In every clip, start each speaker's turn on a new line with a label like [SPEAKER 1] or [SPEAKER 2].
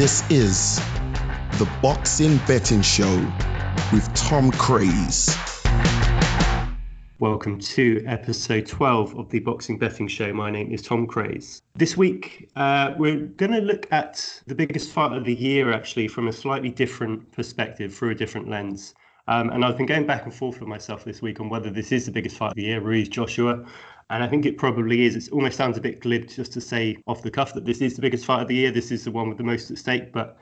[SPEAKER 1] This is the Boxing Betting Show with Tom Craze.
[SPEAKER 2] Welcome to episode 12 of the Boxing Betting Show. My name is Tom Craze. This week, uh, we're going to look at the biggest fight of the year, actually, from a slightly different perspective, through a different lens. Um, and I've been going back and forth with myself this week on whether this is the biggest fight of the year, Ruiz Joshua. And I think it probably is. It almost sounds a bit glib just to say off the cuff that this is the biggest fight of the year. This is the one with the most at stake. But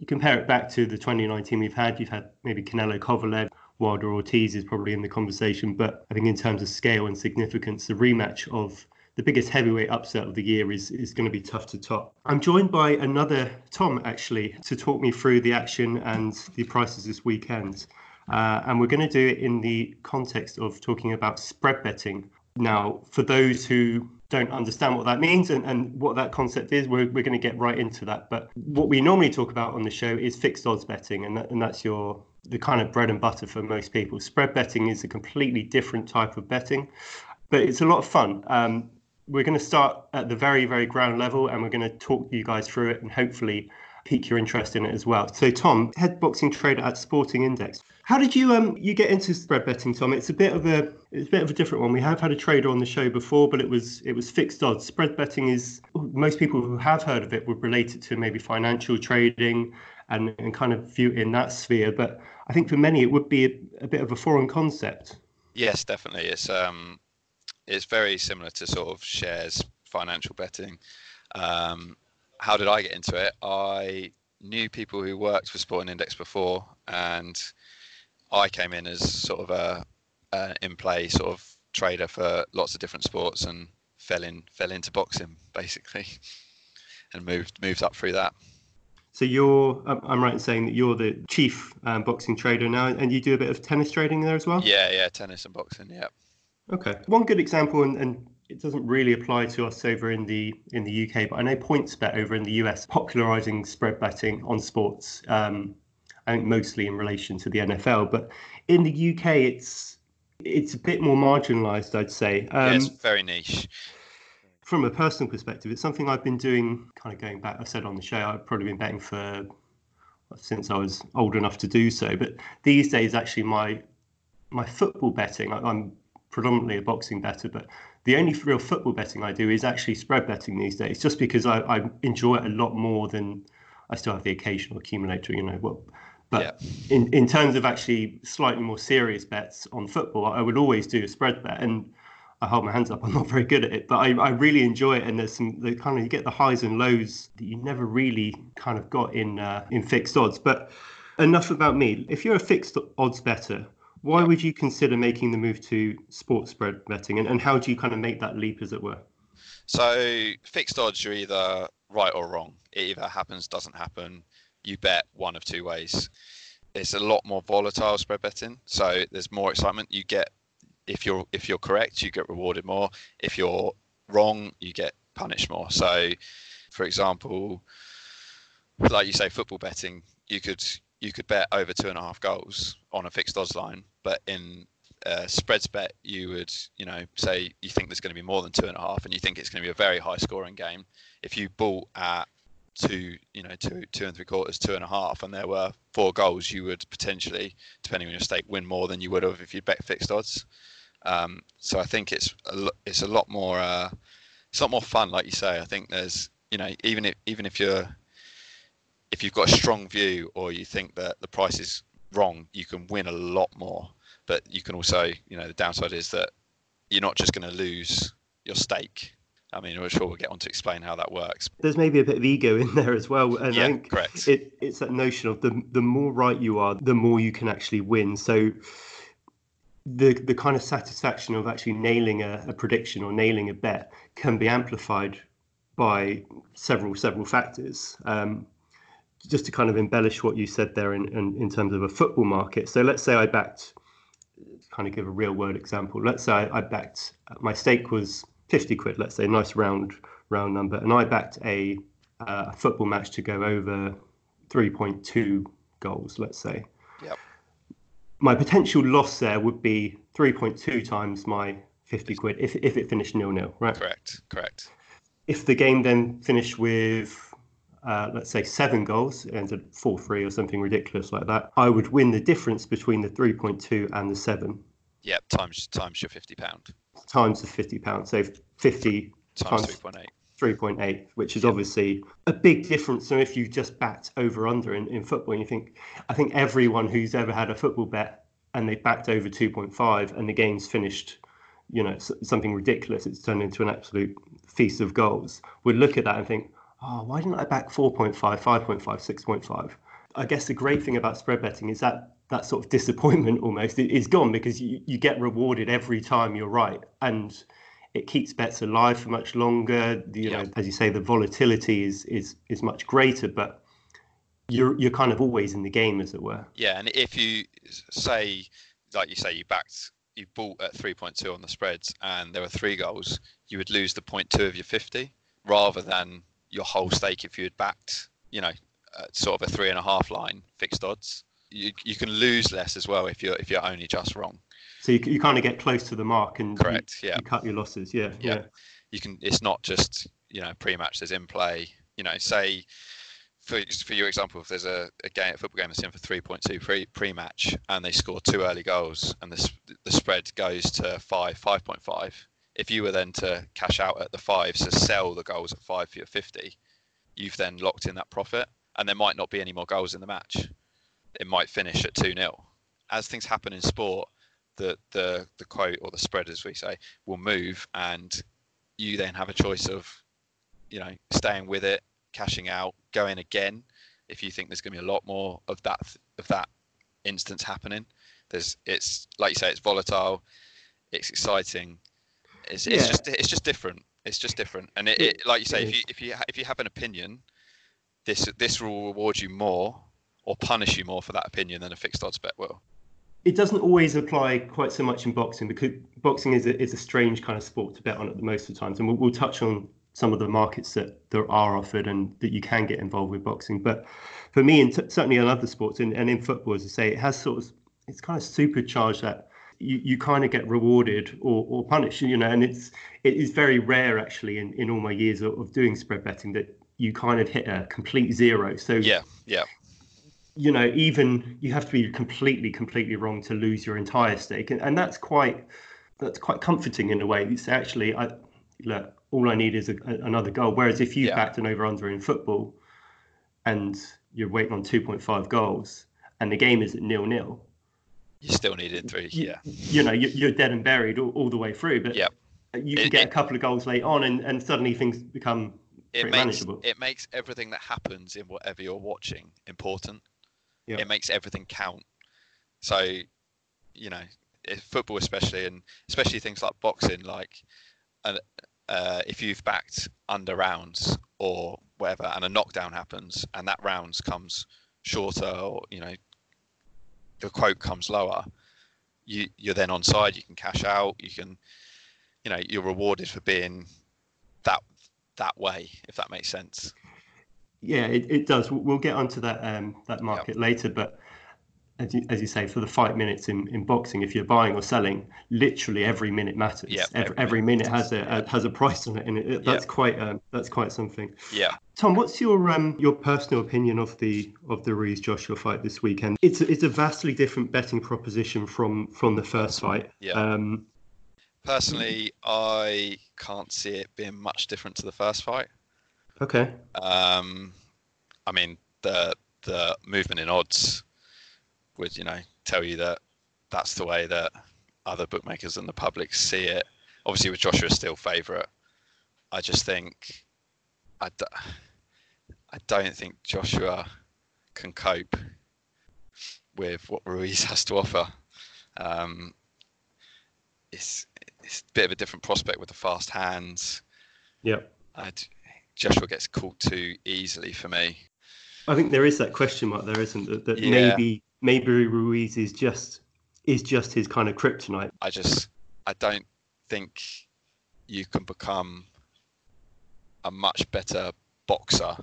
[SPEAKER 2] you compare it back to the 2019 we've had. You've had maybe Canelo Kovalev, Wilder Ortiz is probably in the conversation. But I think in terms of scale and significance, the rematch of the biggest heavyweight upset of the year is, is going to be tough to top. I'm joined by another Tom, actually, to talk me through the action and the prices this weekend. Uh, and we're going to do it in the context of talking about spread betting now, for those who don't understand what that means and, and what that concept is, we're, we're going to get right into that. But what we normally talk about on the show is fixed odds betting, and, that, and that's your the kind of bread and butter for most people. Spread betting is a completely different type of betting, but it's a lot of fun. Um, we're going to start at the very, very ground level, and we're going to talk you guys through it and hopefully pique your interest in it as well. So, Tom, head boxing trader at Sporting Index. How did you um you get into spread betting, Tom? It's a bit of a it's a bit of a different one. We have had a trader on the show before, but it was it was fixed odds. Spread betting is most people who have heard of it would relate it to maybe financial trading and, and kind of view it in that sphere. But I think for many it would be a, a bit of a foreign concept.
[SPEAKER 3] Yes, definitely. It's um it's very similar to sort of shares financial betting. Um, how did I get into it? I knew people who worked for Sporting Index before, and I came in as sort of a, a in play sort of trader for lots of different sports and fell in fell into boxing basically, and moved moved up through that.
[SPEAKER 2] So you're, I'm right in saying that you're the chief um, boxing trader now, and you do a bit of tennis trading there as well.
[SPEAKER 3] Yeah, yeah, tennis and boxing. Yeah.
[SPEAKER 2] Okay. One good example, and, and it doesn't really apply to us over in the in the UK, but I know PointsBet over in the US popularizing spread betting on sports. Um, I think mostly in relation to the NFL. But in the UK, it's it's a bit more marginalised, I'd say.
[SPEAKER 3] Um, yeah, it's very niche.
[SPEAKER 2] From a personal perspective, it's something I've been doing, kind of going back. I said on the show, I've probably been betting for since I was old enough to do so. But these days, actually, my my football betting, I'm predominantly a boxing bettor, but the only real football betting I do is actually spread betting these days, just because I, I enjoy it a lot more than I still have the occasional accumulator, you know, what but yeah. in, in terms of actually slightly more serious bets on football, I would always do a spread bet. And I hold my hands up, I'm not very good at it, but I, I really enjoy it. And there's some the kind of you get the highs and lows that you never really kind of got in uh, in fixed odds. But enough about me. If you're a fixed odds bettor, why would you consider making the move to sports spread betting, and, and how do you kind of make that leap, as it were?
[SPEAKER 3] So fixed odds, you're either right or wrong. It either happens, doesn't happen you bet one of two ways. It's a lot more volatile spread betting, so there's more excitement. You get if you're if you're correct, you get rewarded more. If you're wrong, you get punished more. So, for example, like you say, football betting, you could you could bet over two and a half goals on a fixed odds line, but in uh, spreads bet, you would, you know, say you think there's going to be more than two and a half, and you think it's going to be a very high scoring game. If you bought at two, you know, two, two and three quarters, two and a half, and there were four goals, you would potentially, depending on your stake, win more than you would have if you bet fixed odds. Um, so I think it's a, it's a lot more uh, it's a lot more fun, like you say. I think there's, you know, even if even if you're if you've got a strong view or you think that the price is wrong, you can win a lot more. But you can also, you know, the downside is that you're not just going to lose your stake I mean, I'm sure we'll get on to explain how that works.
[SPEAKER 2] There's maybe a bit of ego in there as well.
[SPEAKER 3] And yeah, I think correct.
[SPEAKER 2] It, it's that notion of the the more right you are, the more you can actually win. So the the kind of satisfaction of actually nailing a, a prediction or nailing a bet can be amplified by several several factors. Um, just to kind of embellish what you said there in, in, in terms of a football market. So let's say I backed, kind of give a real world example. Let's say I, I backed, my stake was 50 quid, let's say, nice round round number, and I backed a uh, football match to go over 3.2 goals, let's say.
[SPEAKER 3] Yep.
[SPEAKER 2] My potential loss there would be 3.2 times my 50 quid if, if it finished nil nil, right?
[SPEAKER 3] Correct, correct.
[SPEAKER 2] If the game then finished with uh, let's say seven goals, ended 4 3 or something ridiculous like that, I would win the difference between the 3.2 and the 7.
[SPEAKER 3] Yep, times times your fifty pound.
[SPEAKER 2] Times the fifty pound, so fifty
[SPEAKER 3] times, times three point eight.
[SPEAKER 2] 3.8, which is obviously a big difference. So if you just backed over under in, in football, and you think, I think everyone who's ever had a football bet and they backed over 2.5 and the game's finished, you know, something ridiculous, it's turned into an absolute feast of goals, would look at that and think, oh, why didn't I back 4.5, 5.5, 6.5? I guess the great thing about spread betting is that that sort of disappointment almost is gone because you, you get rewarded every time you're right. And it keeps bets alive for much longer. You know, as you say, the volatility is is is much greater, but you're you're kind of always in the game, as it were.
[SPEAKER 3] Yeah, and if you say, like you say, you backed, you bought at three point two on the spreads, and there were three goals, you would lose the point two of your fifty, rather than your whole stake if you had backed, you know, uh, sort of a three and a half line fixed odds. You you can lose less as well if you're if you're only just wrong.
[SPEAKER 2] So you, you kind of get close to the mark and
[SPEAKER 3] correct,
[SPEAKER 2] you,
[SPEAKER 3] yeah.
[SPEAKER 2] You cut your losses, yeah, yeah,
[SPEAKER 3] yeah. You can. It's not just you know pre-match. There's in play. You know, say for for your example, if there's a, a game, a football game that's in for 3.2 pre pre-match, and they score two early goals, and the the spread goes to five, 5.5. If you were then to cash out at the five, so sell the goals at five for your 50, you've then locked in that profit, and there might not be any more goals in the match. It might finish at two 0 As things happen in sport, the the the quote or the spread, as we say, will move, and you then have a choice of, you know, staying with it, cashing out, going again, if you think there's going to be a lot more of that of that instance happening. There's it's like you say, it's volatile, it's exciting, it's it's just it's just different. It's just different, and it, it like you say, if you if you if you have an opinion, this this will reward you more or punish you more for that opinion than a fixed odds bet will
[SPEAKER 2] it doesn't always apply quite so much in boxing because boxing is a, is a strange kind of sport to bet on at the most of the times. And we'll, we'll touch on some of the markets that there are offered and that you can get involved with boxing. But for me, and t- certainly in other sports and, and in football, as I say, it has sort of it's kind of supercharged that you, you kind of get rewarded or, or punished, you know, and it's it is very rare actually in, in all my years of, of doing spread betting that you kind of hit a complete zero. So
[SPEAKER 3] yeah, yeah
[SPEAKER 2] you know, even you have to be completely, completely wrong to lose your entire stake, and, and that's quite that's quite comforting in a way. It's actually, I look, all I need is a, another goal. Whereas if you yeah. backed an over under in football, and you're waiting on 2.5 goals, and the game is at nil nil,
[SPEAKER 3] you still needed three.
[SPEAKER 2] You,
[SPEAKER 3] yeah,
[SPEAKER 2] you know, you're dead and buried all, all the way through. But
[SPEAKER 3] yeah.
[SPEAKER 2] you can it, get it, a couple of goals late on, and, and suddenly things become
[SPEAKER 3] it
[SPEAKER 2] makes, manageable.
[SPEAKER 3] It makes everything that happens in whatever you're watching important yeah. it makes everything count. So, you know, football especially, and especially things like boxing, like, uh, uh, if you've backed under rounds or whatever, and a knockdown happens, and that rounds comes shorter, or you know, the quote comes lower, you you're then on side. You can cash out. You can, you know, you're rewarded for being that that way, if that makes sense.
[SPEAKER 2] Yeah, it, it does. We'll get onto that um, that market yep. later, but as you, as you say, for the five minutes in, in boxing, if you're buying or selling, literally every minute matters.
[SPEAKER 3] Yep,
[SPEAKER 2] every, every, minute, has a, has a price on it, and it, that's yep. quite um, that's quite something.
[SPEAKER 3] Yeah.
[SPEAKER 2] Tom, what's your um your personal opinion of the of the Ruiz Joshua fight this weekend? It's it's a vastly different betting proposition from from the first fight.
[SPEAKER 3] Yeah. Um, Personally, I can't see it being much different to the first fight.
[SPEAKER 2] Okay.
[SPEAKER 3] Um, I mean the the movement in odds would you know tell you that that's the way that other bookmakers and the public see it. Obviously, with Joshua still favourite, I just think I, d- I don't think Joshua can cope with what Ruiz has to offer. Um, it's it's a bit of a different prospect with the fast hands.
[SPEAKER 2] Yeah.
[SPEAKER 3] Joshua gets caught too easily for me.
[SPEAKER 2] I think there is that question mark there, isn't there? That yeah. maybe maybe Ruiz is just is just his kind of kryptonite.
[SPEAKER 3] I just I don't think you can become a much better boxer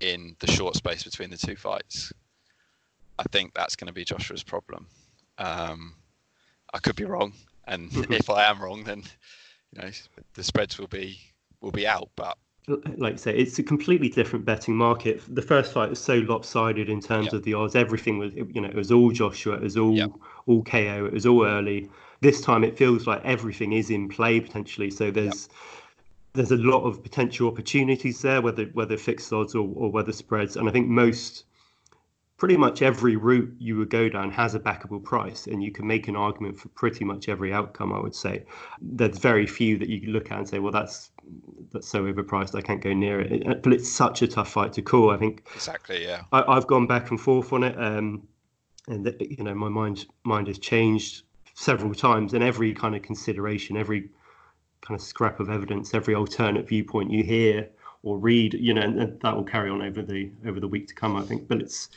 [SPEAKER 3] in the short space between the two fights. I think that's going to be Joshua's problem. Um, I could be wrong, and if I am wrong, then you know the spreads will be will be out. But
[SPEAKER 2] like you say, it's a completely different betting market. The first fight was so lopsided in terms
[SPEAKER 3] Yep.
[SPEAKER 2] of the odds. Everything was, you know, it was all Joshua, it was all
[SPEAKER 3] Yep.
[SPEAKER 2] all KO, it was all early. This time, it feels like everything is in play potentially. So there's there's a lot of potential opportunities there, whether whether fixed odds or, or whether spreads. And I think most, pretty much every route you would go down has a backable price, and you can make an argument for pretty much every outcome. I would say there's very few that you can look at and say, well, that's that's so overpriced, I can't go near it. But it's such a tough fight to call. I think
[SPEAKER 3] Exactly. Yeah.
[SPEAKER 2] I, I've gone back and forth on it, um, and th- you know my mind mind has changed several times, and every kind of consideration, every kind of scrap of evidence, every alternate viewpoint you hear or read, you know, and that will carry on over the over the week to come, I think. But it's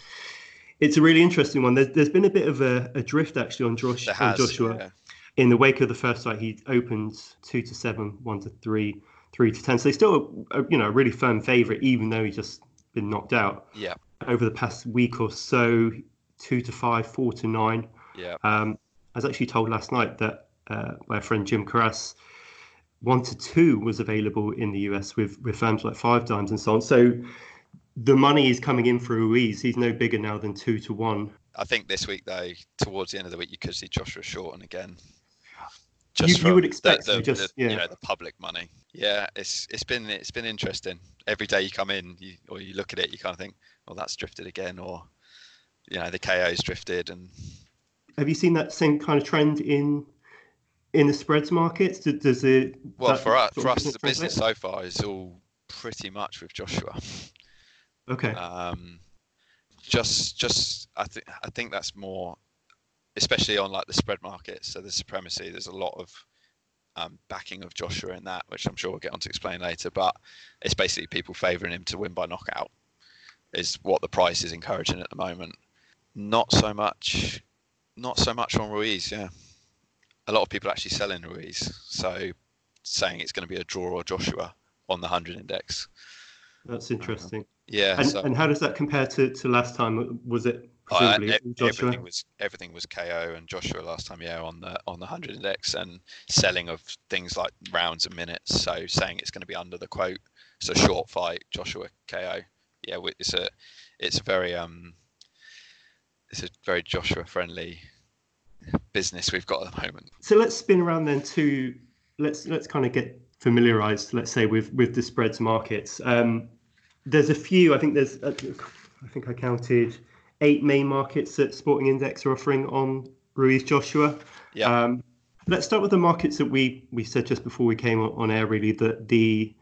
[SPEAKER 2] it's a really interesting one. There's, there's been a bit of a, a drift actually on, Josh,
[SPEAKER 3] There
[SPEAKER 2] on. Joshua
[SPEAKER 3] yeah.
[SPEAKER 2] in the wake of the first fight, he opened two to seven, one to three, three to ten. So he's still, a, you know, a really firm favourite, even though he's just been knocked out
[SPEAKER 3] Yeah.
[SPEAKER 2] over the past week or so. Two to five, four to nine.
[SPEAKER 3] Yeah.
[SPEAKER 2] Um, I was actually told last night that uh, by a friend Jim Carras, one to two was available in the US with with firms like Five Dimes and so on. So the money is coming in for Ruiz. He's no bigger now than two to one.
[SPEAKER 3] I think this week though, towards the end of the week, you could see Joshua Shorten again.
[SPEAKER 2] You- you
[SPEAKER 3] from
[SPEAKER 2] would expect
[SPEAKER 3] the, the,
[SPEAKER 2] just-
[SPEAKER 3] the-
[SPEAKER 2] yeah.
[SPEAKER 3] you know the public money. Yeah, it's it's been it's been interesting. Every day you come in, you, or you look at it, you kind of think, well, that's drifted again, or you know the KO's drifted, and
[SPEAKER 2] Have you seen that same kind of trend in in the spreads markets? Does, does it?
[SPEAKER 3] well,
[SPEAKER 2] uh,
[SPEAKER 3] for us, for us, the business so far is all pretty much with Joshua.
[SPEAKER 2] Okay.
[SPEAKER 3] Um, just, just, I think, I think that's more, especially on like the spread markets. So the supremacy, there's a lot of um, backing of Joshua in that, which I'm sure we'll get on to explain later. But it's basically people favouring him to win by knockout, is what the price is encouraging at the moment. Not so much, not so much on Ruiz. Yeah, a lot of people actually selling Ruiz, so saying it's going to be a draw or Joshua on the hundred index.
[SPEAKER 2] That's interesting.
[SPEAKER 3] Yeah,
[SPEAKER 2] And,
[SPEAKER 3] so
[SPEAKER 2] and how does that compare to, to last time? Was it
[SPEAKER 3] Uh,
[SPEAKER 2] presumably Joshua?
[SPEAKER 3] everything was everything was KO and Joshua last time, yeah, on the on the hundred index and selling of things like rounds and minutes. So saying it's going to be under the quote. It's a short fight, Joshua KO. Yeah, it's a it's a very um it's a very Joshua friendly business we've got at the moment.
[SPEAKER 2] So let's spin around then to let's let's kind of get familiarized, let's say, with with the spreads markets. Um, there's a few. I think there's. uh, I think I counted eight main markets that Sporting Index are offering on Ruiz Joshua.
[SPEAKER 3] Yeah.
[SPEAKER 2] Um, let's start with the markets that we we said just before we came on, on air. Really, that the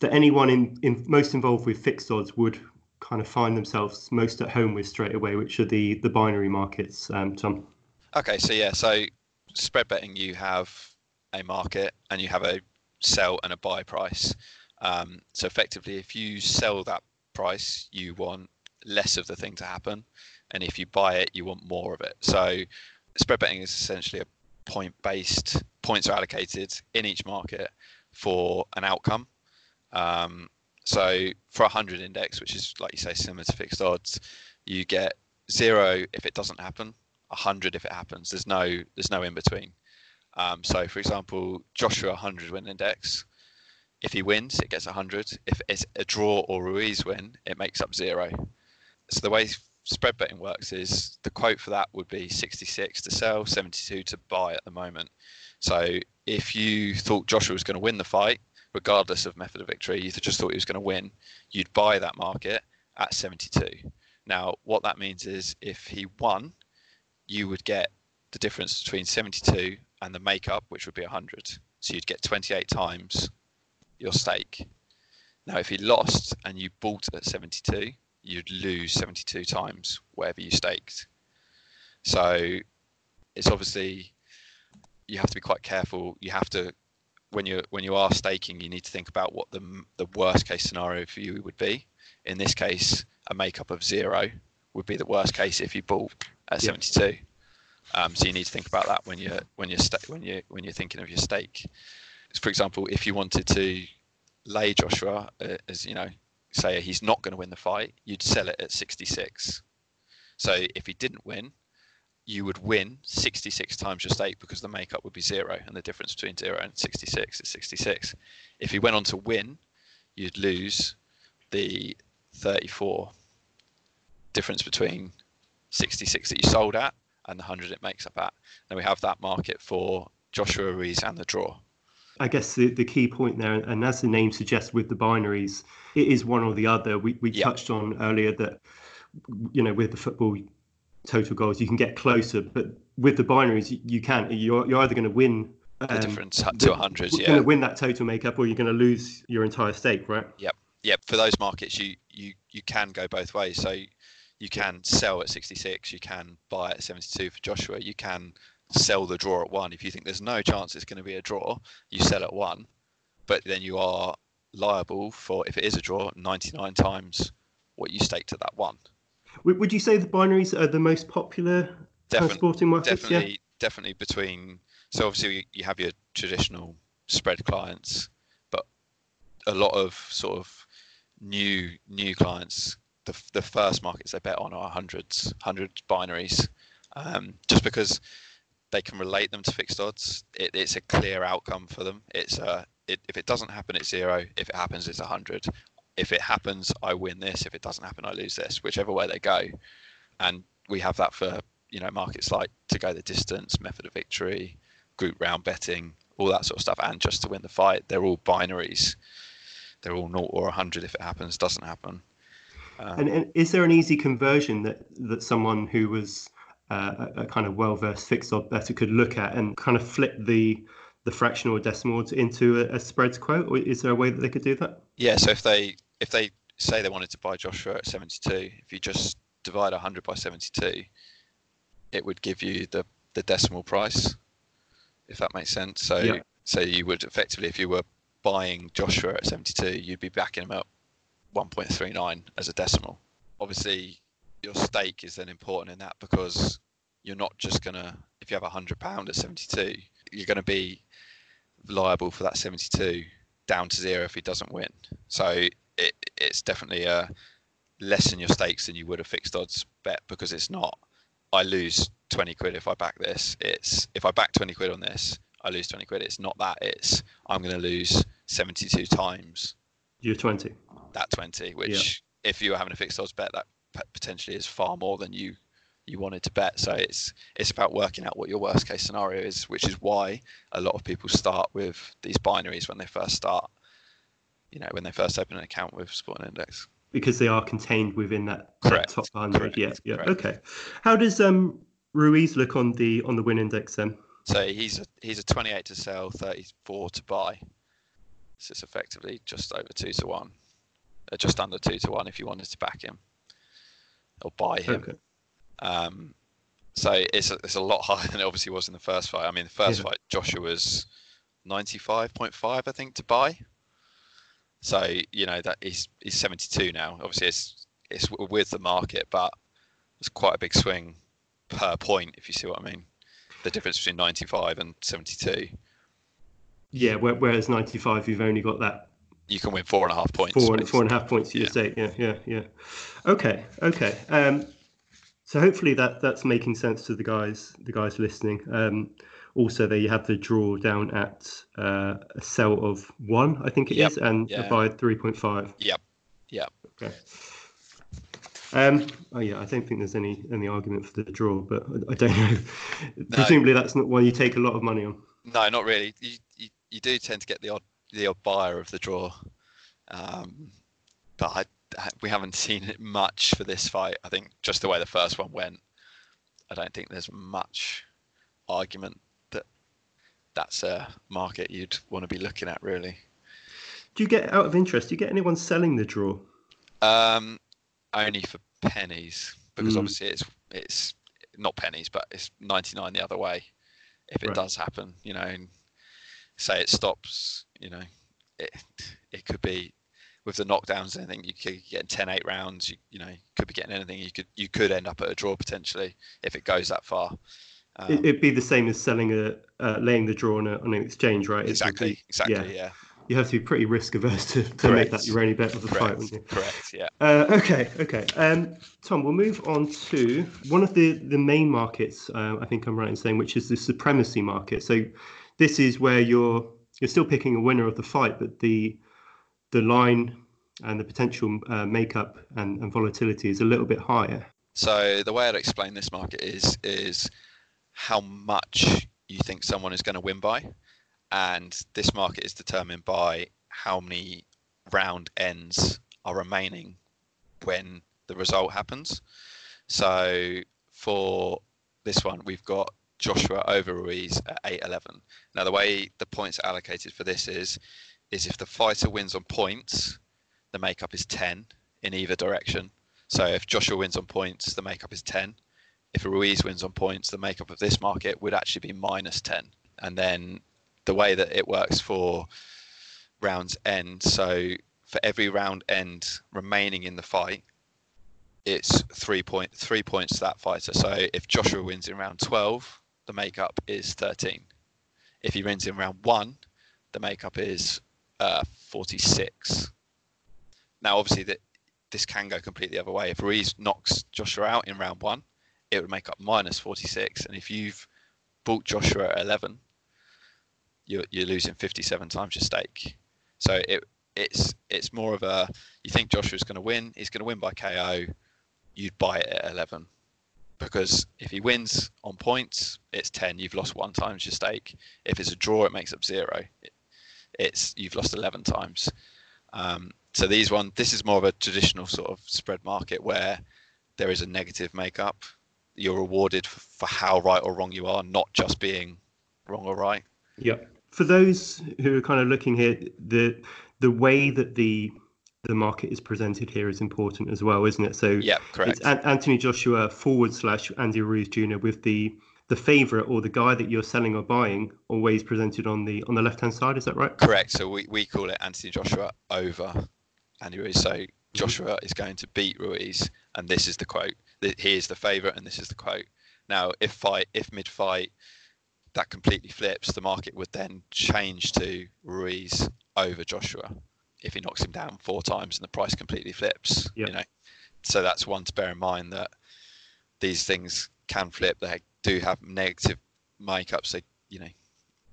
[SPEAKER 2] that anyone in, in most involved with fixed odds would kind of find themselves most at home with straight away, which are the the binary markets. Um, Tom.
[SPEAKER 3] Okay, so yeah, so spread betting, you have a market and you have a sell and a buy price. Um, so effectively, if you sell that price, you want less of the thing to happen, and if you buy it, you want more of it. So spread betting is essentially a point-based. Points are allocated in each market for an outcome. Um, so for a hundred index, which is like you say, similar to fixed odds, you get zero if it doesn't happen, a 100 if it happens. There's no there's no in between. Um, so, for example, Joshua 100 win index. If he wins, it gets 100. If it's a draw or Ruiz win, it makes up zero. So the way spread betting works is the quote for that would be 66 to sell, 72 to buy at the moment. So if you thought Joshua was going to win the fight, regardless of method of victory, you just thought he was going to win, you'd buy that market at 72. Now, what that means is if he won, you would get the difference between 72 and the makeup, which would be 100. So you'd get 28 times your stake. Now, if he lost and you bought at 72, you'd lose 72 times wherever you staked. So it's obviously you have to be quite careful. You have to when you when you are staking, you need to think about what the the worst case scenario for you would be. In this case, a makeup of zero would be the worst case if you bought at
[SPEAKER 2] Yeah.
[SPEAKER 3] 72. Um, so you need to think about that when you're when you're sta- when you when you're thinking of your stake. For example, if you wanted to lay Joshua uh, as you know, say he's not going to win the fight, you'd sell it at 66. So if he didn't win, you would win 66 times your stake because the makeup would be zero, and the difference between zero and 66 is 66. If he went on to win, you'd lose the 34 difference between 66 that you sold at and the 100 it makes up at. Then we have that market for Joshua Ruiz and the draw.
[SPEAKER 2] I guess the, the key point there, and as the name suggests with the binaries, it is one or the other. We, we touched on earlier that, you know, with the football total goals, you can get closer, but with the binaries, you, you can't. You're, you're either going to win
[SPEAKER 3] the um, difference to 100. yeah.
[SPEAKER 2] You're going to win that total makeup, or you're going to lose your entire stake, right?
[SPEAKER 3] Yep. Yep. For those markets, you you you can go both ways. So you can sell at 66, you can buy at 72 for Joshua, you can sell the draw at one. If you think there's no chance it's going to be a draw, you sell at one, but then you are liable for if it is a draw 99 times what you staked at that one.
[SPEAKER 2] Would you say the binaries are the most popular Defin- sporting markets?
[SPEAKER 3] Definitely, yeah? definitely between. So obviously you have your traditional spread clients, but a lot of sort of new new clients. The the first markets they bet on are hundreds, hundreds binaries, um, just because they can relate them to fixed odds. It, it's a clear outcome for them. It's a it, if it doesn't happen, it's zero. If it happens, it's a hundred. If it happens, I win this. If it doesn't happen, I lose this. Whichever way they go, and we have that for you know markets like to go the distance, method of victory, group round betting, all that sort of stuff, and just to win the fight. They're all binaries. They're all naught or hundred. If it happens, doesn't happen.
[SPEAKER 2] Um, and, and is there an easy conversion that that someone who was uh, a, kind of well-versed fixed odd bettor could look at and kind of flip the the fractional or decimal into a, a spreads quote, or is there a way that they could do that?
[SPEAKER 3] Yeah, so if they if they say they wanted to buy Joshua at 72, if you just divide 100 by 72, it would give you the the decimal price, if that makes sense. So yeah. so you would effectively, if you were buying Joshua at 72, you'd be backing him up 1.39 as a decimal. Obviously, your stake is then important in that because you're not just gonna if you have a hundred pound at 72 you're going to be liable for that 72 down to zero if he doesn't win. So it, it's definitely a lessen your stakes than you would a fixed odds bet because it's not i lose 20 quid if i back this. It's if i back 20 quid on this i lose 20 quid. It's not that. It's i'm going to lose 72 times
[SPEAKER 2] you're 20
[SPEAKER 3] that 20 which yeah. if you were having a fixed odds bet that potentially is far more than you you wanted to bet. So it's it's about working out what your worst case scenario is, which is why a lot of people start with these binaries when they first start. You know, when they first open an account with Sporting Index.
[SPEAKER 2] Because they are contained within that, that top 100. Yeah, yeah. Correct. Okay. How does um Ruiz look on the on the win index then?
[SPEAKER 3] So he's a he's a 28 to sell, 34 to buy. So it's effectively just over two to one, uh, just under two to one if you wanted to back him or buy him. Okay. Um, so it's a, it's a lot higher than it obviously was in the first fight. I mean, the first yeah. fight, Joshua was 95.5, I think, to buy. So you know that he's he's 72 now. Obviously, it's it's with the market, but it's quite a big swing per point, if you see what I mean. The difference between 95 and 72.
[SPEAKER 2] Yeah, whereas 95, you've only got that.
[SPEAKER 3] You can win four and a half points.
[SPEAKER 2] Four, four and a half points to your yeah. stake. Yeah, yeah, yeah. Okay, okay. Um, so hopefully that that's making sense to the guys the guys listening. Um, also, there you have the draw down at uh, a sell of one, I think it yep. is, and yeah. a buy three point five.
[SPEAKER 3] Yep. Yep.
[SPEAKER 2] Okay. Um, oh yeah, I don't think there's any any argument for the draw, but I, I don't know. No. Presumably, that's not one you take a lot of money on.
[SPEAKER 3] No, not really. You, you, you do tend to get the odd the odd buyer of the draw, um, but I we haven't seen it much for this fight. I think just the way the first one went, I don't think there's much argument that that's a market you'd want to be looking at, really.
[SPEAKER 2] Do you get out of interest? Do you get anyone selling the draw?
[SPEAKER 3] Um, only for pennies, because mm. obviously it's it's not pennies, but it's 99 the other way. If it right. does happen, you know, say it stops, you know, it it could be with the knockdowns and anything, you could get 10 8 rounds. You, you know, you could be getting anything. You could you could end up at a draw potentially if it goes that far.
[SPEAKER 2] Um, It'd be the same as selling a uh, laying the draw on, a, on an exchange, right?
[SPEAKER 3] Exactly, be, exactly, yeah. yeah.
[SPEAKER 2] You have to be pretty risk averse to, to make that your only bet of the
[SPEAKER 3] Correct.
[SPEAKER 2] fight,
[SPEAKER 3] Correct, yeah.
[SPEAKER 2] Uh, okay, okay. Um, Tom, we'll move on to one of the, the main markets, uh, I think I'm right in saying, which is the supremacy market. So this is where you're you're still picking a winner of the fight, but the the line and the potential uh, makeup and, and volatility is a little bit higher.
[SPEAKER 3] So the way I'd explain this market is is how much you think someone is going to win by, and this market is determined by how many round ends are remaining when the result happens. So for this one, we've got Joshua over Ruiz at 8-11. Now the way the points are allocated for this is is if the fighter wins on points, the makeup is 10 in either direction. So if Joshua wins on points, the makeup is 10. If Ruiz wins on points, the makeup of this market would actually be minus 10. And then the way that it works for rounds end, so for every round end remaining in the fight, it's three point three points to that fighter. So if Joshua wins in round 12, the makeup is 13. If he wins in round one, the makeup is uh, 46. Now, obviously, that this can go completely the other way. If Ruiz knocks Joshua out in round one, it would make up minus 46. And if you've bought Joshua at 11, you're, you're losing 57 times your stake. So it it's it's more of a you think Joshua's going to win, he's going to win by KO, you'd buy it at 11 because if he wins on points, it's 10. You've lost one times your stake. If it's a draw, it makes up zero. It, it's you've lost 11 times. Um, so these one, this is more of a traditional sort of spread market where there is a negative makeup. You're rewarded for how right or wrong you are, not just being wrong or right.
[SPEAKER 2] Yeah. For those who are kind of looking here, the the way that the the market is presented here is important as well, isn't it? So
[SPEAKER 3] yeah, correct.
[SPEAKER 2] It's Anthony Joshua forward slash Andy Ruiz Jr. with the the favorite or the guy that you're selling or buying always presented on the on the left hand side. Is that right?
[SPEAKER 3] Correct. So we, we call it Anthony Joshua over Andy Ruiz. So mm-hmm. Joshua is going to beat Ruiz, and this is the quote. He is the favorite, and this is the quote. Now, if fight, if mid fight, that completely flips, the market would then change to Ruiz over Joshua if he knocks him down four times and the price completely flips. Yep. You know, so that's one to bear in mind that these things can flip. They do have negative makeups. So you know,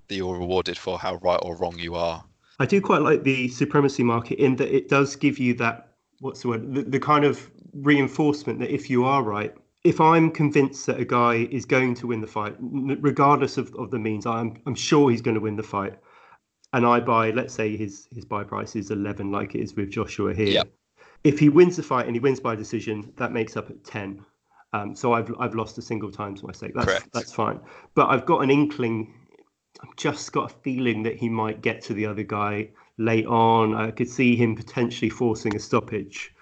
[SPEAKER 3] you're rewarded for how right or wrong you are.
[SPEAKER 2] I do quite like the supremacy market in that it does give you that what's the word the, the kind of reinforcement that if you are right if I'm convinced that a guy is going to win the fight, regardless of, of the means, I'm I'm sure he's going to win the fight and I buy, let's say his his buy price is eleven, like it is with Joshua here. Yep. If he wins the fight and he wins by decision, that makes up at ten. Um, so I've I've lost a single time to my stake. That's Correct. that's fine. But I've got an inkling. I've just got a feeling that he might get to the other guy late on. I could see him potentially forcing a stoppage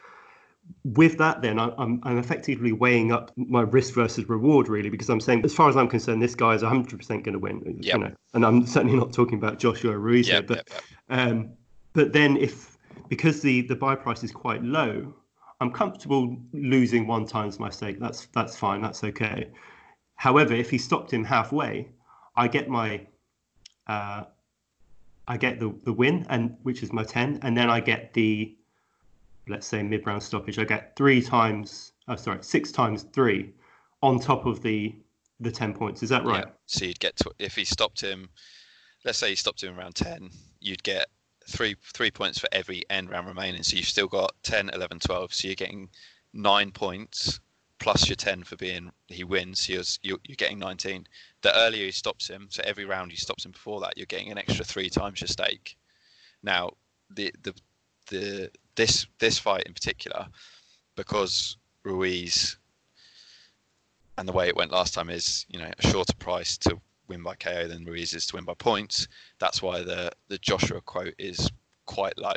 [SPEAKER 2] with that, then I'm, I'm effectively weighing up my risk versus reward, really, because I'm saying, as far as I'm concerned, this guy is 100% going to win. Yep. You know, and I'm certainly not talking about Joshua Ruiz yep, but yep, um, but then if because the the buy price is quite low, I'm comfortable losing one times my stake. That's that's fine. That's okay. However, if he stopped him halfway, I get my uh, I get the the win, and which is my ten, and then I get the let's say mid round stoppage, I get three times, oh, sorry, six times three on top of the the 10 points. Is that right? Yeah.
[SPEAKER 3] So you'd get to, if he stopped him, let's say he stopped him around 10, you'd get three three points for every end round remaining. So you've still got 10, 11, 12. So you're getting nine points plus your 10 for being he wins. So you're, you're, getting 19. The earlier he stops him, so every round he stops him before that, you're getting an extra three times your stake. Now, the the the this this fight in particular, because Ruiz and the way it went last time is you know a shorter price to win by KO than Ruiz is to win by points. That's why the the Joshua quote is quite low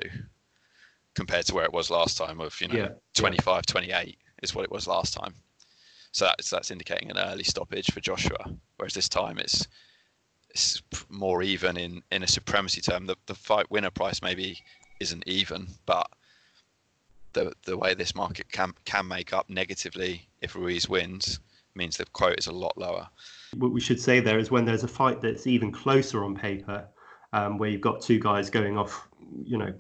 [SPEAKER 3] compared to where it was last time of you know yeah, 25 yeah. 28 is what it was last time so that's that's indicating an early stoppage for Joshua whereas this time it's it's more even in in a supremacy term the the fight winner price maybe isn't even but the the way this market can can make up negatively if Ruiz wins means the quote is a lot lower.
[SPEAKER 2] What we should say there is when there's a fight that's even closer on paper, um, where you've got two guys going off, you know,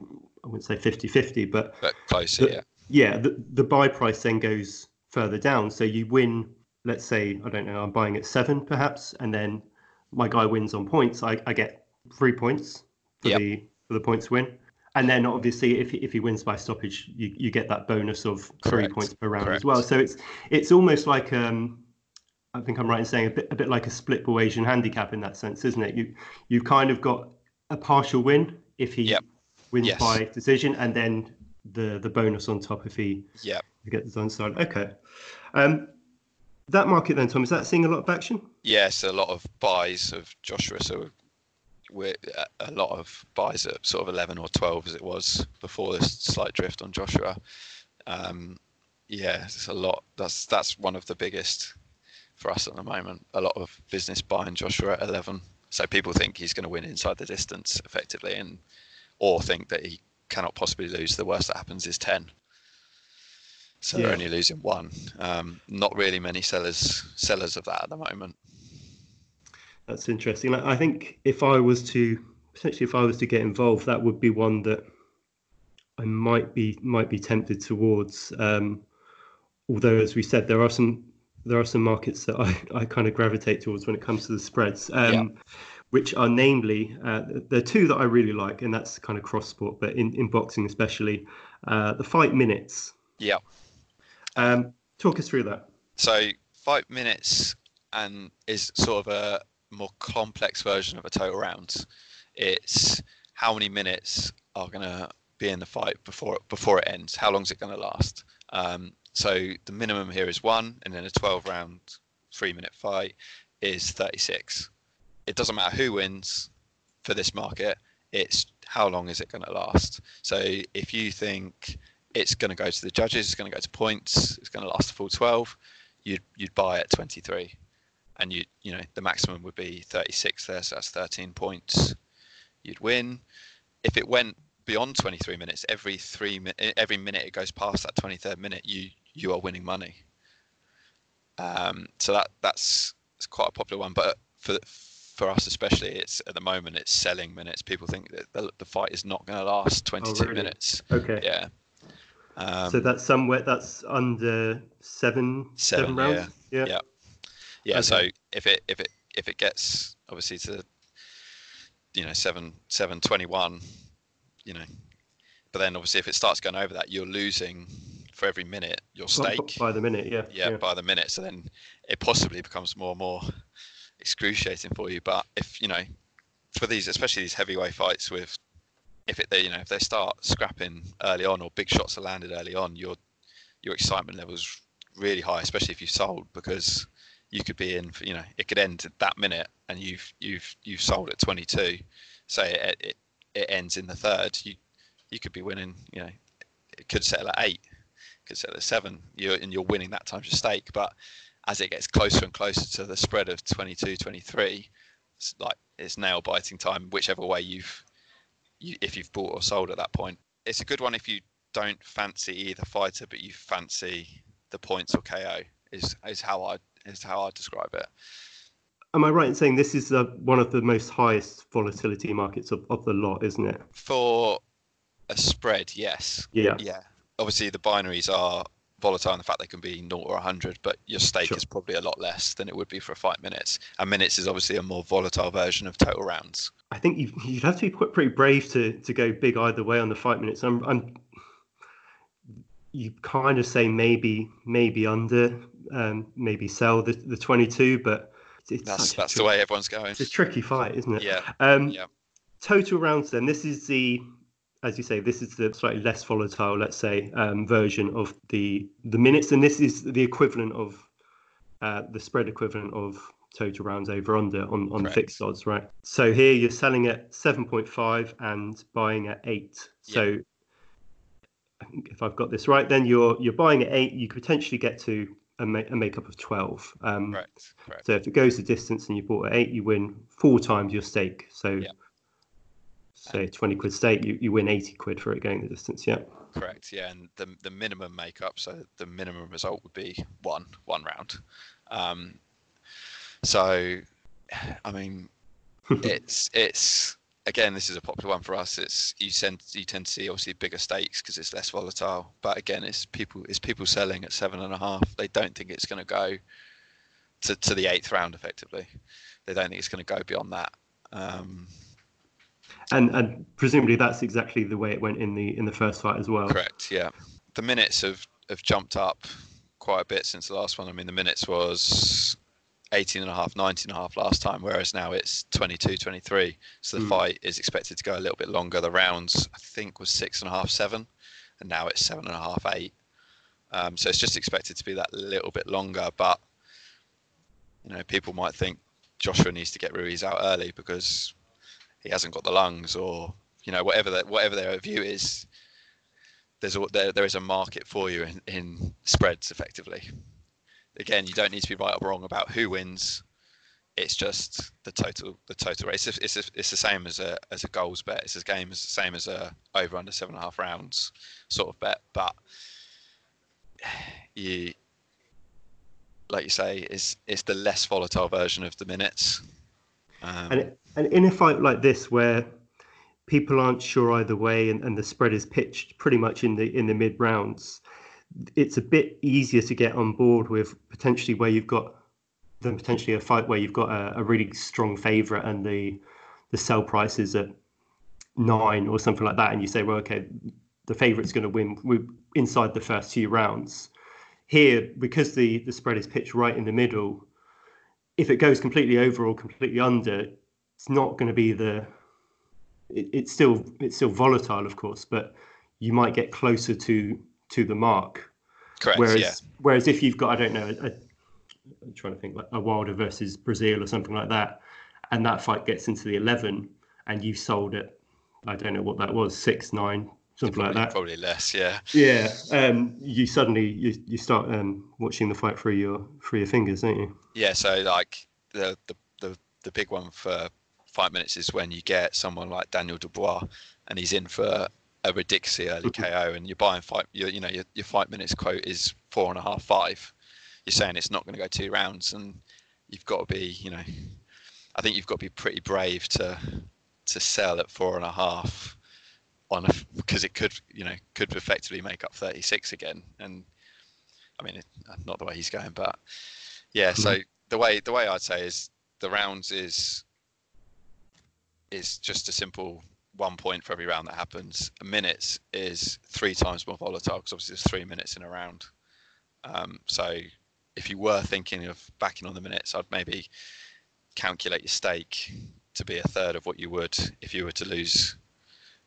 [SPEAKER 2] I wouldn't say 50-50, but,
[SPEAKER 3] but closer,
[SPEAKER 2] the,
[SPEAKER 3] yeah.
[SPEAKER 2] Yeah, the, the buy price then goes further down. So you win, let's say, I don't know, I'm buying at seven perhaps, and then my guy wins on points. I, I get three points for yep. the for the points win. And then obviously, if if he wins by stoppage, you, you get that bonus of three
[SPEAKER 3] Correct.
[SPEAKER 2] points per round
[SPEAKER 3] Correct.
[SPEAKER 2] as well. So it's it's almost like um, I think I'm right in saying a bit a bit like a split ball Asian handicap in that sense, isn't it? You you've kind of got a partial win if he
[SPEAKER 3] Yep.
[SPEAKER 2] wins
[SPEAKER 3] Yes.
[SPEAKER 2] by decision, and then the the bonus on top if he
[SPEAKER 3] Yeah.
[SPEAKER 2] gets the downside. Okay. Um, that market then, Tom, is that seeing a lot of action?
[SPEAKER 3] Yes, a lot of buys of Joshua. So we're a- a lot of buys at sort of 11 or 12 as it was before this slight drift on Joshua. Um, yeah, it's a lot. That's that's one of the biggest for us at the moment. A lot of business buying Joshua at 11. So people think he's going to win inside the distance effectively, and or think that he cannot possibly lose. The worst that happens is 10. So
[SPEAKER 2] Yeah.
[SPEAKER 3] they're only losing one. Um, not really many sellers sellers of that at the moment.
[SPEAKER 2] That's interesting. I think if I was to potentially, if I was to get involved, that would be one that I might be might be tempted towards. Um, although, as we said, there are some there are some markets that I, I kind of gravitate towards when it comes to the spreads. Um,
[SPEAKER 3] Yeah.
[SPEAKER 2] Which are namely, uh, there are two that I really like, and that's kind of cross sport, but in, in boxing especially, uh, the fight minutes.
[SPEAKER 3] Yeah.
[SPEAKER 2] Um, talk us through that.
[SPEAKER 3] So fight minutes and is sort of a more complex version of a total round. It's how many minutes are going to be in the fight before before it ends. How long is it going to last? Um, so the minimum here is one, and then a 12 round, three minute fight is 36. It doesn't matter who wins for this market. It's how long is it going to last? So if you think it's going to go to the judges, it's going to go to points, it's going to last a full 12, you'd you'd buy at 23, and you you know the maximum would be 36 there, so that's 13 points. You'd win. If it went beyond 23 minutes, every three every minute it goes past that 23rd minute, you you are winning money. Um, so that that's it's quite a popular one, but for for us especially, it's at the moment it's selling minutes. People think that the, the fight is not going to last 22
[SPEAKER 2] really?
[SPEAKER 3] minutes.
[SPEAKER 2] Okay.
[SPEAKER 3] Yeah. Um,
[SPEAKER 2] so that's somewhere that's under seven seven,
[SPEAKER 3] Seven,
[SPEAKER 2] rounds. Yeah.
[SPEAKER 3] yeah. yeah
[SPEAKER 2] Okay.
[SPEAKER 3] so if it if it if it gets obviously to you know seven seven twenty one you know but then obviously if it starts going over that you're losing for every minute your stake
[SPEAKER 2] by the minute. Yeah.
[SPEAKER 3] yeah, by the minute. So then it possibly becomes more and more excruciating for you. But if you know for these especially these heavyweight fights with if it they you know if they start scrapping early on or big shots are landed early on your your excitement levels really high especially if you've sold because you could be in for you know it could end at that minute and you've you've you've sold at 22 say it, it it ends in the third. You you could be winning you know it could settle at eight settle at seven you're and you're winning that times your stake. But as it gets closer and closer to the spread of 22 23 it's like it's nail biting time whichever way you've you, if you've bought or sold at that point. It's a good one if you don't fancy either fighter but you fancy the points or ko is is how i is how i describe it.
[SPEAKER 2] Am I right in saying this is the, one of the most highest volatility markets of, of the lot, isn't it?
[SPEAKER 3] for a spread yes.
[SPEAKER 2] Yeah.
[SPEAKER 3] yeah obviously the binaries are volatile in the fact they can be 0 or 100 but your stake
[SPEAKER 2] Sure.
[SPEAKER 3] is probably a lot less than it would be for a fight minutes and minutes is obviously a more volatile version of total rounds
[SPEAKER 2] I think you, you'd have to be quite pretty brave to, to go big either way on the fight minutes. I'm, I'm you kind of say maybe maybe under, um, maybe sell the, the 22, but it's,
[SPEAKER 3] that's
[SPEAKER 2] such a
[SPEAKER 3] that's the way everyone's going
[SPEAKER 2] It's a tricky fight, isn't it?
[SPEAKER 3] yeah
[SPEAKER 2] Um,
[SPEAKER 3] yeah
[SPEAKER 2] total rounds then this is the as you say this is the slightly less volatile let's say um, version of the the minutes and this is the equivalent of uh, the spread equivalent of total rounds over under on, on
[SPEAKER 3] Correct.
[SPEAKER 2] fixed odds right so here you're selling at 7.5 and buying at 8 so if i've got this right then you're you're buying at 8 you could potentially get to a, ma- a makeup of 12 um,
[SPEAKER 3] correct correct
[SPEAKER 2] so if it goes the distance and you bought at eight, you win four times your stake. So,
[SPEAKER 3] Yeah.
[SPEAKER 2] Say twenty quid stake, you, you win eighty quid for it going the distance. Yeah.
[SPEAKER 3] correct yeah and the the minimum makeup so the minimum result would be one one round um so i mean it's it's again this is a popular one for us it's you tend you tend to see obviously bigger stakes because it's less volatile but again it's people it's people selling at seven and a half they don't think it's going to go to, to the eighth round effectively they don't think it's going to go beyond that um
[SPEAKER 2] And and presumably that's exactly the way it went in the in the first fight as well.
[SPEAKER 3] Correct. Yeah, the minutes have have jumped up quite a bit since the last one. I mean, the minutes was 18 and a half, 19 and a half last time, whereas now it's 22, 23. So the mm. fight is expected to go a little bit longer. The rounds, I think, was six and a half, seven, and now it's seven and a half, eight. Um, so it's just expected to be that little bit longer. But, you know, people might think Joshua needs to get Ruiz out early because he hasn't got the lungs or, you know, whatever, that, whatever their view is. There's a, there, there is a market for you in, in spreads effectively again, you don't need to be right or wrong about who wins. It's just the total the total race. It's it's, it's the same as a as a goals bet. It's a game as the same as a over under seven and a half rounds sort of bet. But you like you say, is it's the less volatile version of the minutes.
[SPEAKER 2] Um, and and in a fight like this where people aren't sure either way and, and the spread is pitched pretty much in the in the mid rounds, it's a bit easier to get on board with potentially where you've got than potentially a fight where you've got a, a really strong favourite and the the sell price is at nine or something like that, and you say, well, okay, the favourite's going to win inside the first few rounds. Here, because the the spread is pitched right in the middle, if it goes completely over or completely under, it's not going to be the. It, it's still it's still volatile, of course, but you might get closer to to the mark.
[SPEAKER 3] Correct.
[SPEAKER 2] Whereas,
[SPEAKER 3] yeah.
[SPEAKER 2] whereas if you've got, I don't know, a, I'm trying to think like a Wilder versus Breazeale or something like that, and that fight gets into the 11, and you sold it, I don't know what that was, six, nine, something
[SPEAKER 3] probably,
[SPEAKER 2] like that.
[SPEAKER 3] Probably less, yeah.
[SPEAKER 2] Yeah. Um, you suddenly you, you start um, watching the fight through your through your fingers, don't you?
[SPEAKER 3] Yeah. So like the the the, the big one for five minutes is when you get someone like Daniel Dubois, and he's in for a ridiculously early. KO, and you're buying five, you you know, your, your five minutes quote is four and a half, five. You're saying it's not going to go two rounds, and you've got to be, you know, I think you've got to be pretty brave to to sell at four and a half on because it could, you know, could effectively make up 36 again. And I mean, not the way he's going, but yeah. So mm-hmm. the way the way I'd say is the rounds is is just a simple one point for every round that happens. Minutes is three times more volatile because obviously there's three minutes in a round. Um, so if you were thinking of backing on the minutes, I'd maybe calculate your stake to be a third of what you would if you were to lose,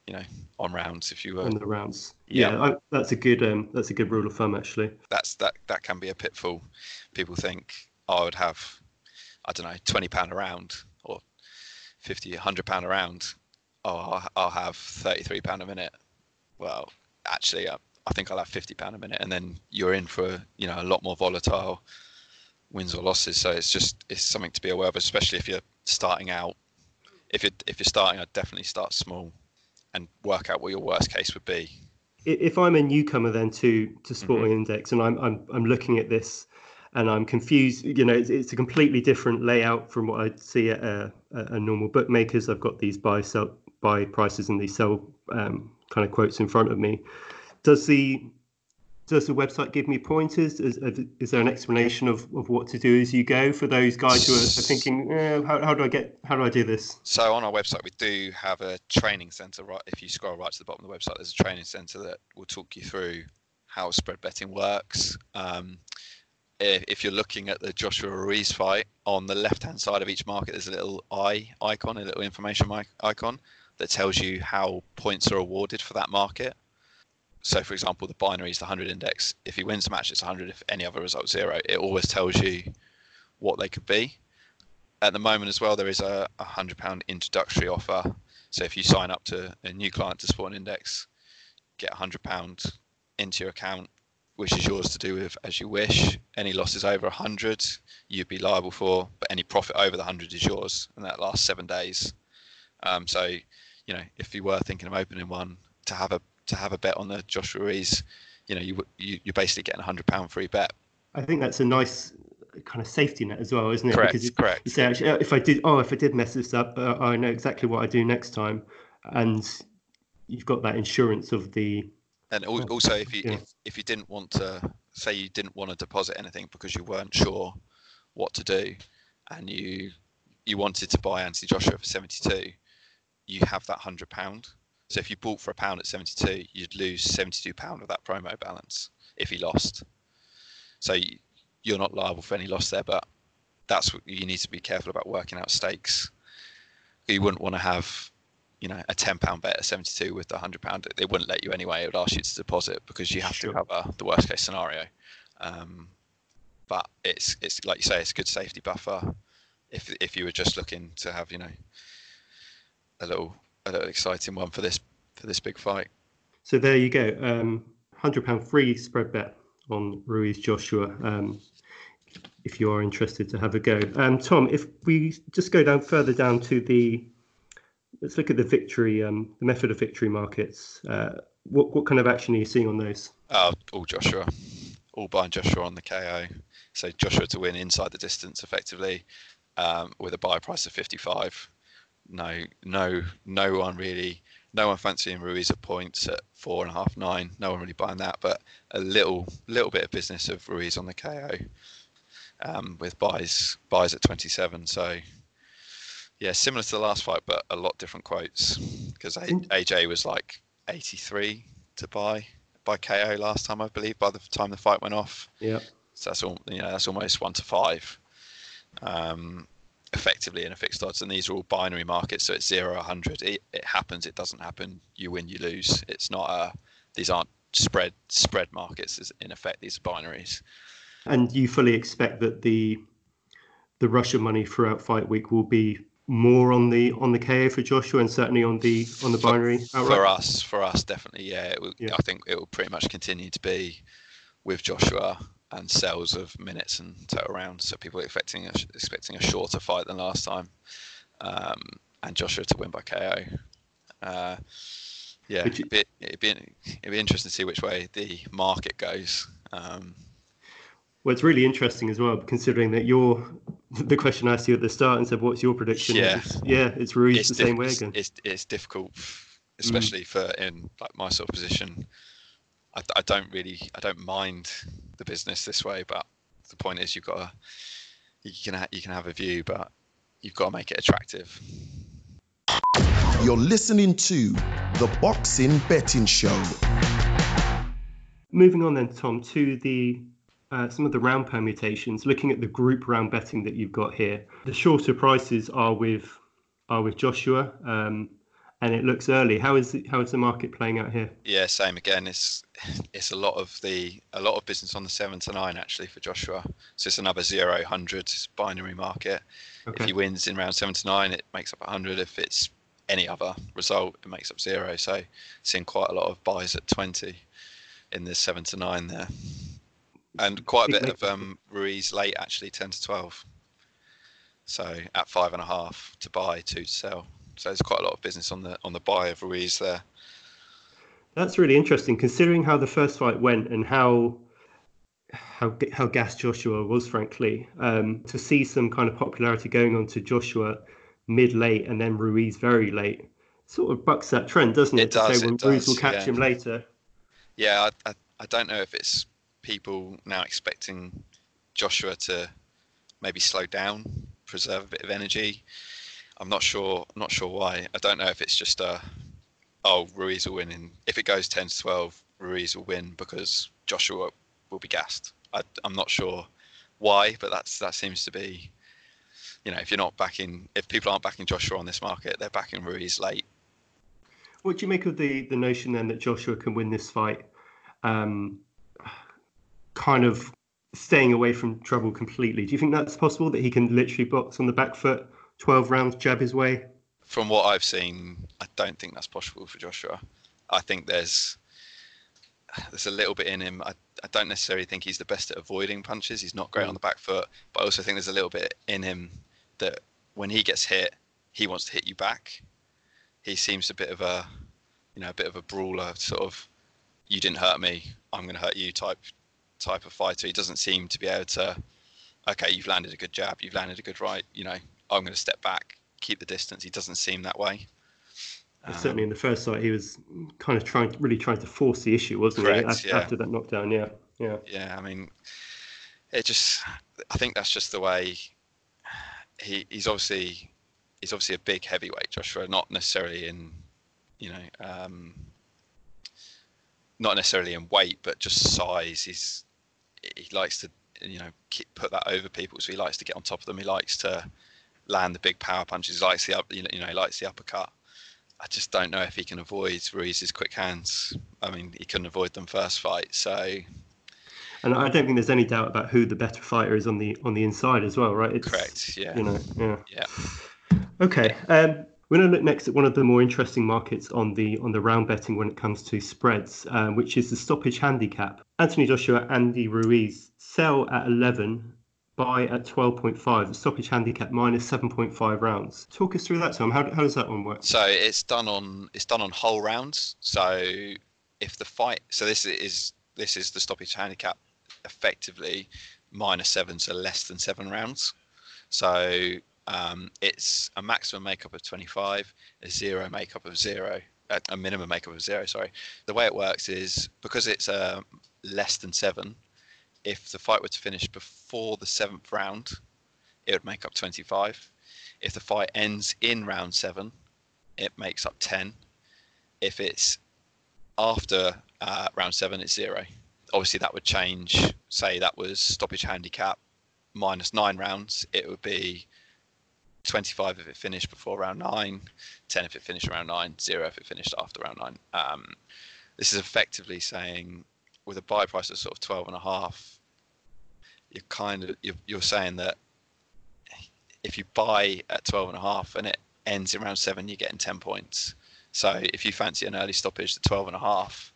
[SPEAKER 3] you know, on rounds. If you were
[SPEAKER 2] on the rounds, yeah, yeah I, that's a good um, that's a good rule of thumb actually.
[SPEAKER 3] That's that that can be a pitfall. People think oh, I would have, I don't know, twenty pound a round or 50, 100 pound a round oh, I'll have thirty-three pound a minute. Well, actually, I, I think I'll have fifty pound a minute, and then you're in for you know a lot more volatile wins or losses. So it's just it's something to be aware of, especially if you're starting out. If you're if you're starting, I'd definitely start small and work out what your worst case would be.
[SPEAKER 2] If I'm a newcomer then to to Sporting mm-hmm. Index and I'm I'm I'm looking at this and I'm confused. You know, it's, it's, a completely different layout from what I'd see at a, a normal bookmakers. I've got these buy sell buy prices and these sell um, kind of quotes in front of me. Does the does the website give me pointers? Is, is there an explanation of, of what to do as you go for those guys who are, thinking, eh, how, how do I get, how do I do this?
[SPEAKER 3] So on our website, we do have a training center. Right, if you scroll right to the bottom of the website, there's a training center that will talk you through how spread betting works. Um, if you're looking at the Joshua Ruiz fight, on the left hand side of each market, there's a little eye icon, a little information icon that tells you how points are awarded for that market. So, for example, the binary is the 100 index. If he wins the match, it's 100. If any other result zero, it always tells you what they could be. At the moment, as well, there is a 100 pound introductory offer. So, if you sign up to a new client to Sporting Index, get 100 pound into your account, which is yours to do with as you wish. Any losses over 100, you'd be liable for, but any profit over the 100 is yours, and that lasts seven days. Um, so, you know, if you were thinking of opening one to have a to have a bet on the Joshua Ruiz, you know, you, you you're basically getting a hundred pound free bet.
[SPEAKER 2] I think that's a nice kind of safety net as well, isn't it?
[SPEAKER 3] Correct. Because correct.
[SPEAKER 2] You say, actually, if I did, oh, if I did mess this up, uh, I know exactly what I do next time, and you've got that insurance of the.
[SPEAKER 3] And also, if you yeah. if, if you didn't want to say you didn't want to deposit anything because you weren't sure what to do, and you you wanted to buy Anthony Joshua for seventy two, you have that hundred pound. So if you bought for a pound at 72, you'd lose 72 pound of that promo balance if he lost. So you're not liable for any loss there, but that's what you need to be careful about working out stakes. You wouldn't want to have, you know, a 10 pound bet at 72 with the 100 pound. It wouldn't let you anyway. It would ask you to deposit because you have sure. to cover the worst case scenario. Um, but it's it's like you say, it's a good safety buffer. If if you were just looking to have, you know, a little a little exciting one for this for this big fight.
[SPEAKER 2] So there you go, um, hundred pound free spread bet on Ruiz Joshua. Um, if you are interested to have a go, um, Tom, if we just go down further down to the, let's look at the victory, um, the method of victory markets. Uh, what what kind of action are you seeing on those?
[SPEAKER 3] Uh, all Joshua, all buying Joshua on the KO. So Joshua to win inside the distance effectively, um, with a buy price of fifty five no, no, no one really, no one fancying Ruiz at points at four and a half, nine. No one really buying that, but a little, little bit of business of Ruiz on the KO, um, with buys, buys at 27. So, yeah, similar to the last fight, but a lot different quotes because AJ was like 83 to buy by KO last time, I believe, by the time the fight went off.
[SPEAKER 2] Yeah.
[SPEAKER 3] So that's all, you know, that's almost one to five. Um, effectively in a fixed odds, and these are all binary markets, so it's zero, 100. It, it happens, it doesn't happen. You win, you lose. It's not a. These aren't spread spread markets. In effect, these are binaries.
[SPEAKER 2] And you fully expect that the the Russian money throughout fight week will be more on the on the KO for Joshua and certainly on the on the binary
[SPEAKER 3] for, for us for us definitely yeah, will, yeah, I think it will pretty much continue to be with Joshua and sales of minutes and total rounds. So people are expecting a, expecting a shorter fight than last time, um, and Joshua to win by KO. Uh, yeah, it'd, be, it'd, be, it'd be interesting to see which way the market goes. Um,
[SPEAKER 2] well, it's really interesting as well, considering that you're the question I asked you at the start and said, "What's your prediction?"
[SPEAKER 3] Yeah,
[SPEAKER 2] it's, yeah, it's Ruiz it's the diff- same way again.
[SPEAKER 3] It's, it's difficult, especially mm. for in like my sort of position. I, I don't really, I don't mind the business this way. But the point is, you've got to you can ha- you can have a view, but you've got to make it attractive.
[SPEAKER 1] You're listening to the Boxing Betting Show.
[SPEAKER 2] Moving on then, Tom, to the uh, some of the round permutations. Looking at the group round betting that you've got here, the shorter prices are with are with Joshua. Um, and it looks early. How is how is the market playing out here?
[SPEAKER 3] Yeah, same again. It's it's a lot of the a lot of business on the seven to nine actually for Joshua. So it's another zero hundred binary market. Okay. If he wins in round seven to nine, it makes up hundred. If it's any other result, it makes up zero. So seeing quite a lot of buys at twenty in this seven to nine there, and quite a bit of um, Ruiz late actually ten to twelve. So at five and a half to buy, two to sell. So there's quite a lot of business on the on the buy of Ruiz there.
[SPEAKER 2] That's really interesting, considering how the first fight went and how how how gas Joshua was, frankly. Um, to see some kind of popularity going on to Joshua mid late and then Ruiz very late, sort of bucks that trend, doesn't it?
[SPEAKER 3] It does. It Ruiz
[SPEAKER 2] will catch
[SPEAKER 3] yeah.
[SPEAKER 2] him later.
[SPEAKER 3] Yeah, I, I I don't know if it's people now expecting Joshua to maybe slow down, preserve a bit of energy. I'm not sure. Not sure why. I don't know if it's just a. Oh, Ruiz will win. In, if it goes 10 to 12, Ruiz will win because Joshua will be gassed. I, I'm not sure why, but that's that seems to be. You know, if you're not backing, if people aren't backing Joshua on this market, they're backing Ruiz late.
[SPEAKER 2] What do you make of the the notion then that Joshua can win this fight? Um, kind of staying away from trouble completely. Do you think that's possible that he can literally box on the back foot 12 rounds jab his way?
[SPEAKER 3] From what I've seen, I don't think that's possible for Joshua. I think there's there's a little bit in him. I, I don't necessarily think he's the best at avoiding punches. He's not great mm. on the back foot, but I also think there's a little bit in him that when he gets hit, he wants to hit you back. He seems a bit of a, you know, a bit of a brawler, sort of, you didn't hurt me, I'm going to hurt you type type of fighter. He doesn't seem to be able to. Okay, you've landed a good jab, you've landed a good right. You know, I'm going to step back, keep the distance. He doesn't seem that way.
[SPEAKER 2] Um, certainly in the first fight, he was kind of trying, really trying to force the issue, wasn't correct, he? After, yeah. after that knockdown, yeah, yeah,
[SPEAKER 3] yeah. I mean, it just, I think that's just the way he, he's obviously he's obviously a big heavyweight, Joshua, not necessarily in, you know, um, not necessarily in weight, but just size. He's he likes to you know keep, put that over people, so he likes to get on top of them. He likes to land the big power punches. He likes the up, you know, likes the uppercut. I just don't know if he can avoid Ruiz's quick hands. I mean, he couldn't avoid them first fight, so.
[SPEAKER 2] And I don't think there's any doubt about who the better fighter is on the on the inside as well, right?
[SPEAKER 3] It's, Correct. Yeah.
[SPEAKER 2] You know. Yeah.
[SPEAKER 3] Yeah.
[SPEAKER 2] Okay. Um, we're going to look next at one of the more interesting markets on the on the round betting when it comes to spreads, uh, which is the stoppage handicap. Anthony Joshua, Andy Ruiz sell at 11, buy at 12.5. The stoppage handicap minus 7.5 rounds. Talk us through that, Tom. How, how does that one work?
[SPEAKER 3] So it's done on it's done on whole rounds. So if the fight, so this is this is the stoppage handicap, effectively minus seven, so less than seven rounds. So um, it's a maximum makeup of 25, a zero makeup of zero, a, minimum makeup of zero. Sorry. The way it works is because it's a um, less than seven. If the fight were to finish before the seventh round, it would make up 25. If the fight ends in round seven, it makes up 10. If it's after uh, round seven, it's zero. Obviously, that would change. Say that was stoppage handicap minus nine rounds, it would be 25 if it finished before round nine, 10 if it finished around nine, zero if it finished after round nine. Um, this is effectively saying with a buy price of sort of 12 and a half, you're kind of you're, you're saying that if you buy at 12 and a half and it ends in round seven, you're getting 10 points. So if you fancy an early stoppage at 12 and a half,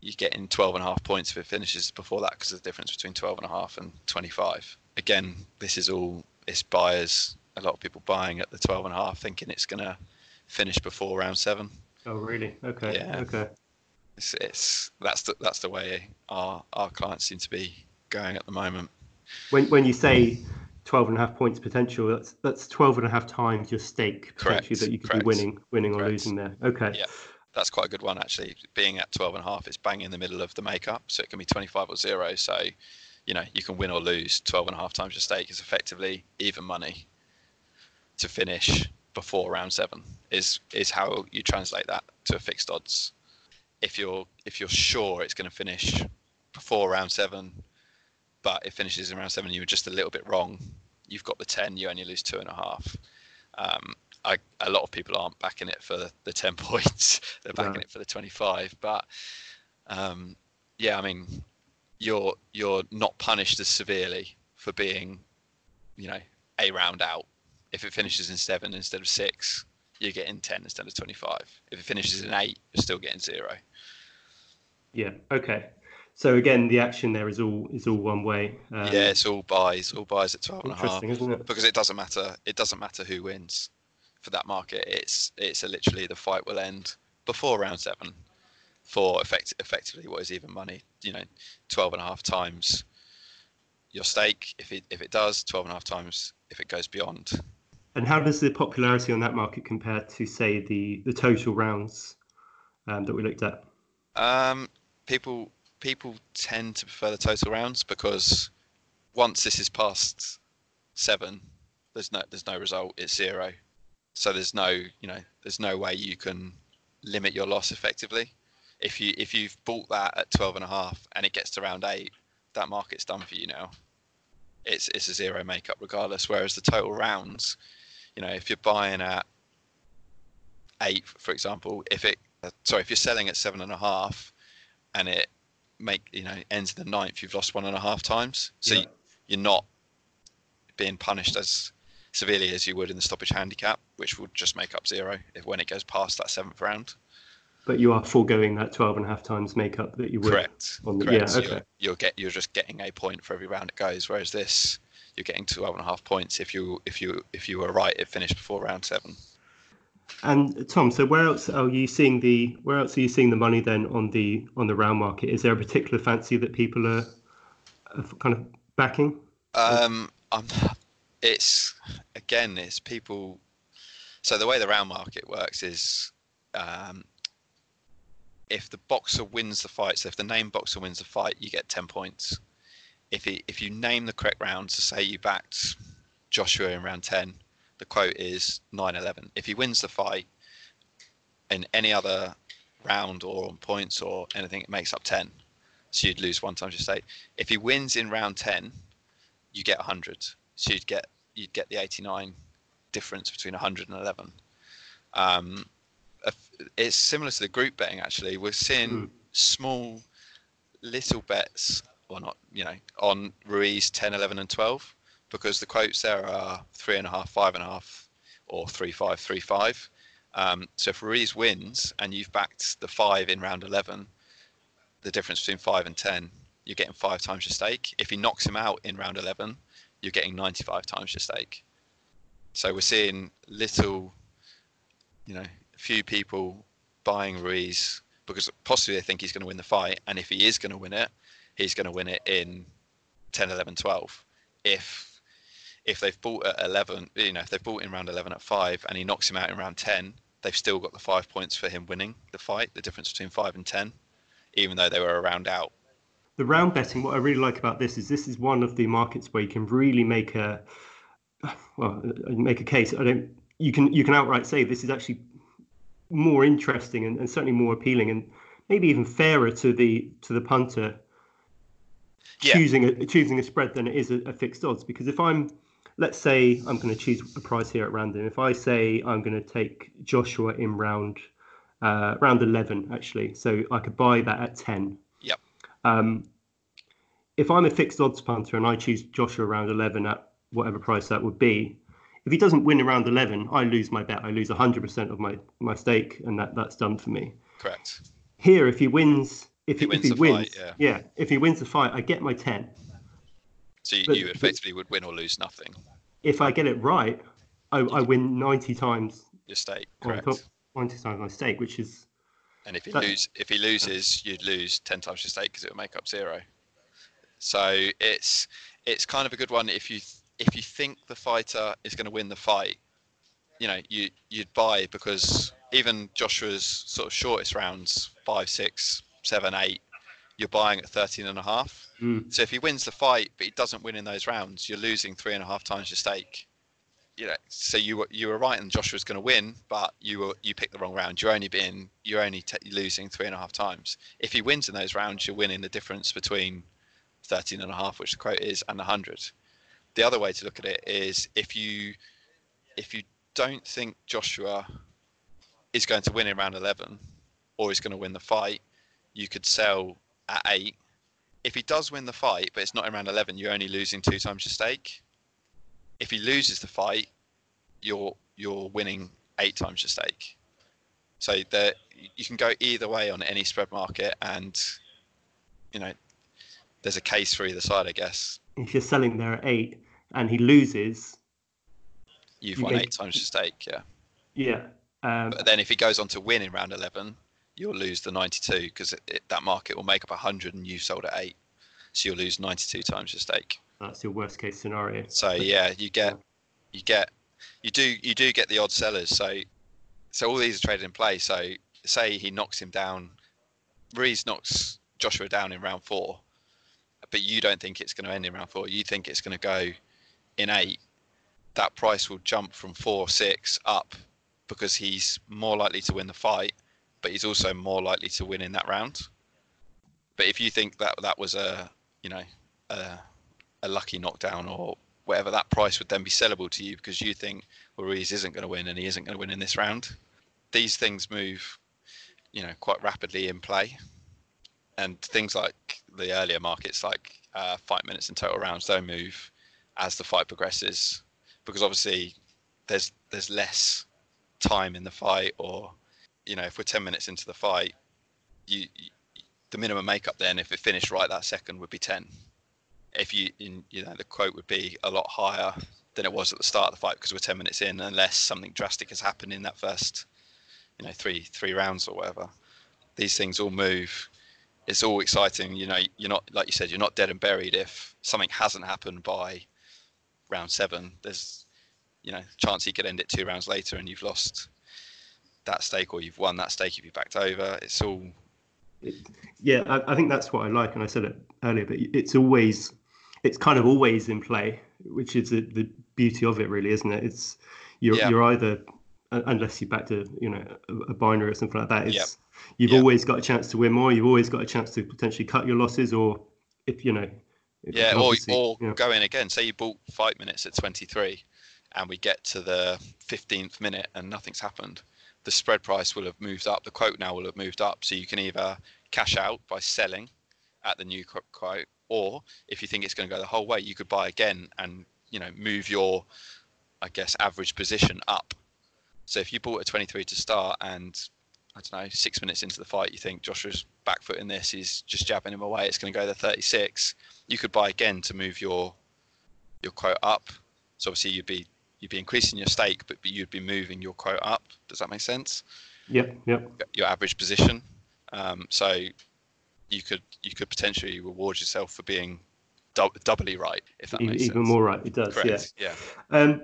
[SPEAKER 3] you're getting 12 and a half points if it finishes before that because of the difference between 12 and a half and 25. Again, this is all it's buyers a lot of people buying at the 12 and a half thinking it's going to finish before round seven.
[SPEAKER 2] Oh, really? Okay. Yeah. Okay.
[SPEAKER 3] It's, it's that's the that's the way our our clients seem to be going at the moment.
[SPEAKER 2] When when you say 12 and a half points potential, that's that's 12 and a half times your stake potentially Correct. that you could Correct. be winning winning Correct. or losing there. Okay.
[SPEAKER 3] Yeah. That's quite a good one actually. Being at 12 and a half, it's bang in the middle of the makeup, so it can be 25 or zero. So, you know, you can win or lose 12 and a half times your stake is effectively even money to finish before round seven is is how you translate that to a fixed odds. If you're if you're sure it's going to finish before round seven, but it finishes in round seven, you were just a little bit wrong. You've got the ten, you only lose two and a half. Um, I, a lot of people aren't backing it for the, ten points; they're backing it for the twenty-five. But um, yeah, I mean, you're you're not punished as severely for being, you know, a round out if it finishes in seven instead of six, you're getting 10 instead of 25. If it finishes in eight, you're still getting zero.
[SPEAKER 2] Yeah. Okay. So again, the action there is all is all one way.
[SPEAKER 3] Um, yeah, it's all buys, all buys at 12 and a half.
[SPEAKER 2] Isn't it?
[SPEAKER 3] Because it doesn't matter. It doesn't matter who wins for that market. It's it's literally the fight will end before round seven for effect, effectively what is even money. You know, 12 and a half times your stake. If it if it does, 12 and a half times if it goes beyond.
[SPEAKER 2] And how does the popularity on that market compare to, say, the the total rounds um, that we looked at?
[SPEAKER 3] Um, people people tend to prefer the total rounds because once this is past seven, there's no there's no result. It's zero. So there's no you know there's no way you can limit your loss effectively. If you if you've bought that at twelve and a half and it gets to round eight, that market's done for you now. It's it's a zero makeup regardless. Whereas the total rounds, you know, if you're buying at eight, for example, if it, sorry, if you're selling at seven and a half, and it make you know ends in the ninth, you've lost one and a half times. So yeah. you're not being punished as severely as you would in the stoppage handicap, which would just make up zero if when it goes past that seventh round.
[SPEAKER 2] But you are foregoing that 12 and a half times makeup that you would.
[SPEAKER 3] Correct. On the, Correct. Yeah, okay. You're, you're, get you're just getting a point for every round it goes, whereas this you're getting 12 and a half points if you if you if you were right it finished before round seven
[SPEAKER 2] and tom so where else are you seeing the where else are you seeing the money then on the on the round market? Is there a particular fancy that people are, are kind of backing?
[SPEAKER 3] Um I'm, it's again it's people so the way the round market works is um, if the boxer wins the fight so if the name boxer wins the fight you get 10 points. If he, if you name the correct round, to say you backed Joshua in round ten, the quote is 9-11. If he wins the fight in any other round or on points or anything, it makes up 10. So you'd lose one times your stake. If he wins in round 10, you get 100. So you'd get you'd get the 89 difference between 100 and 11. Um, it's similar to the group betting actually. We're seeing mm. small little bets or not, you know, on Ruiz 10, 11, and 12 because the quotes there are three and a half, five and a half, or three five, three five. Um, so if Ruiz wins and you've backed the five in round 11, the difference between five and 10, you're getting five times your stake. If he knocks him out in round 11, you're getting 95 times your stake. So we're seeing little, you know, few people buying Ruiz because possibly they think he's going to win the fight. And if he is going to win it, he's going to win it in 10, 11, 12. If if they've bought at 11, you know, if they've bought in round 11 at five and he knocks him out in round 10, they've still got the five points for him winning the fight, the difference between five and 10, even though they were a round out.
[SPEAKER 2] The round betting, what I really like about this is this is one of the markets where you can really make a, well, make a case. I don't, you can, you can outright say this is actually more interesting and, and certainly more appealing and maybe even fairer to the, to the punter yeah. choosing a choosing a spread than it is a, a, fixed odds. Because if I'm let's say I'm going to choose a price here at random. If I say I'm going to take Joshua in round uh, round 11, actually, so I could buy that at 10.
[SPEAKER 3] Yep.
[SPEAKER 2] Um, if I'm a fixed odds punter and I choose Joshua around 11 at whatever price that would be, if he doesn't win around 11, I lose my bet. I lose 100% of my, my stake, and that, that's done for me.
[SPEAKER 3] Correct.
[SPEAKER 2] Here, if he wins, if he,
[SPEAKER 3] he wins,
[SPEAKER 2] if he wins
[SPEAKER 3] fight, yeah.
[SPEAKER 2] yeah, if he wins the fight, I get my 10.
[SPEAKER 3] So you, you effectively would win or lose nothing.
[SPEAKER 2] If I get it right, I, I win ninety times
[SPEAKER 3] your stake. Correct.
[SPEAKER 2] Ninety times my stake, which is.
[SPEAKER 3] And if he lose, if he loses, you'd lose ten times your stake because it would make up zero. So it's it's kind of a good one if you if you think the fighter is going to win the fight, you know you you'd buy because even Joshua's sort of shortest rounds five, six, seven, eight you're buying at 13 and a half. Mm. So if he wins the fight, but he doesn't win in those rounds, you're losing three and a half times your stake. You know, so you were you were right, and Joshua's going to win, but you were you picked the wrong round. You're only being you're only t- losing three and a half times. If he wins in those rounds, you're winning the difference between 13 and a half, which the quote is, and 100. The other way to look at it is if you if you don't think Joshua is going to win in round 11 or is going to win the fight, you could sell at eight. If he does win the fight, but it's not in round 11, you're only losing two times your stake. If he loses the fight, you're you're winning eight times your stake. So there, you can go either way on any spread market, and you know there's a case for either side, I guess.
[SPEAKER 2] If you're selling there at eight and he loses,
[SPEAKER 3] you've you won get... eight times your stake. Yeah.
[SPEAKER 2] Yeah.
[SPEAKER 3] Um, but then if he goes on to win in round 11, you'll lose the 92 because that market will make up 100 and you sold at 8 so you'll lose 92 times your stake.
[SPEAKER 2] That's your worst case scenario.
[SPEAKER 3] So yeah you get you get you do you do get the odd sellers. So so all these are traded in play. So say he knocks him down Ruiz knocks Joshua down in round 4 but you don't think it's going to end in round 4 you think it's going to go in 8 that price will jump from 4 6 up because he's more likely to win the fight but he's also more likely to win in that round. But if you think that that was a, you know, a, a lucky knockdown or whatever, that price would then be sellable to you because you think, well, Ruiz isn't going to win and he isn't going to win in this round. These things move, you know, quite rapidly in play. And things like the earlier markets, like uh, fight minutes and total rounds, don't move as the fight progresses because obviously there's there's less time in the fight or you know, if we're 10 minutes into the fight, you, you the minimum makeup then, if it finished right that second, would be 10. If you, in, you know, the quote would be a lot higher than it was at the start of the fight because we're 10 minutes in, unless something drastic has happened in that first, you know, three three rounds or whatever. These things all move. It's all exciting. You know, you're not like you said, you're not dead and buried if something hasn't happened by round seven. There's, you know, chance he could end it two rounds later and you've lost that stake or you've won that stake if you backed over. It's all.
[SPEAKER 2] Yeah, I, I think that's what I like, and I said it earlier, but it's always, it's kind of always in play which is the, the beauty of it, really, isn't it? It's you're
[SPEAKER 3] Yeah.
[SPEAKER 2] you're either unless you back to you know a, binary or something like that. It's
[SPEAKER 3] Yeah.
[SPEAKER 2] you've always got a chance to win more. You've always got a chance to potentially cut your losses, or if you know. if-
[SPEAKER 3] Yeah, or or
[SPEAKER 2] yeah.
[SPEAKER 3] go in again. Say you bought five minutes at 23, and we get to the 15th minute and nothing's happened. The spread price will have moved up. The quote now will have moved up. So you can either cash out by selling at the new quote, or if you think it's going to go the whole way, you could buy again and you know move your, I guess, average position up. So if you bought a 23 to start and I don't know, six minutes into the fight, you think Joshua's back foot in this, he's just jabbing him away. It's going to go to 36 you could buy again to move your your quote up. So obviously you'd be you'd be increasing your stake, but, you'd be moving your quote up. Does that make sense?
[SPEAKER 2] Yep, yep.
[SPEAKER 3] Your average position. Um, so you could you could potentially reward yourself for being dou- doubly right, if that makes
[SPEAKER 2] even
[SPEAKER 3] sense.
[SPEAKER 2] more right. It does.
[SPEAKER 3] Correct. Yeah.
[SPEAKER 2] Yeah. Um,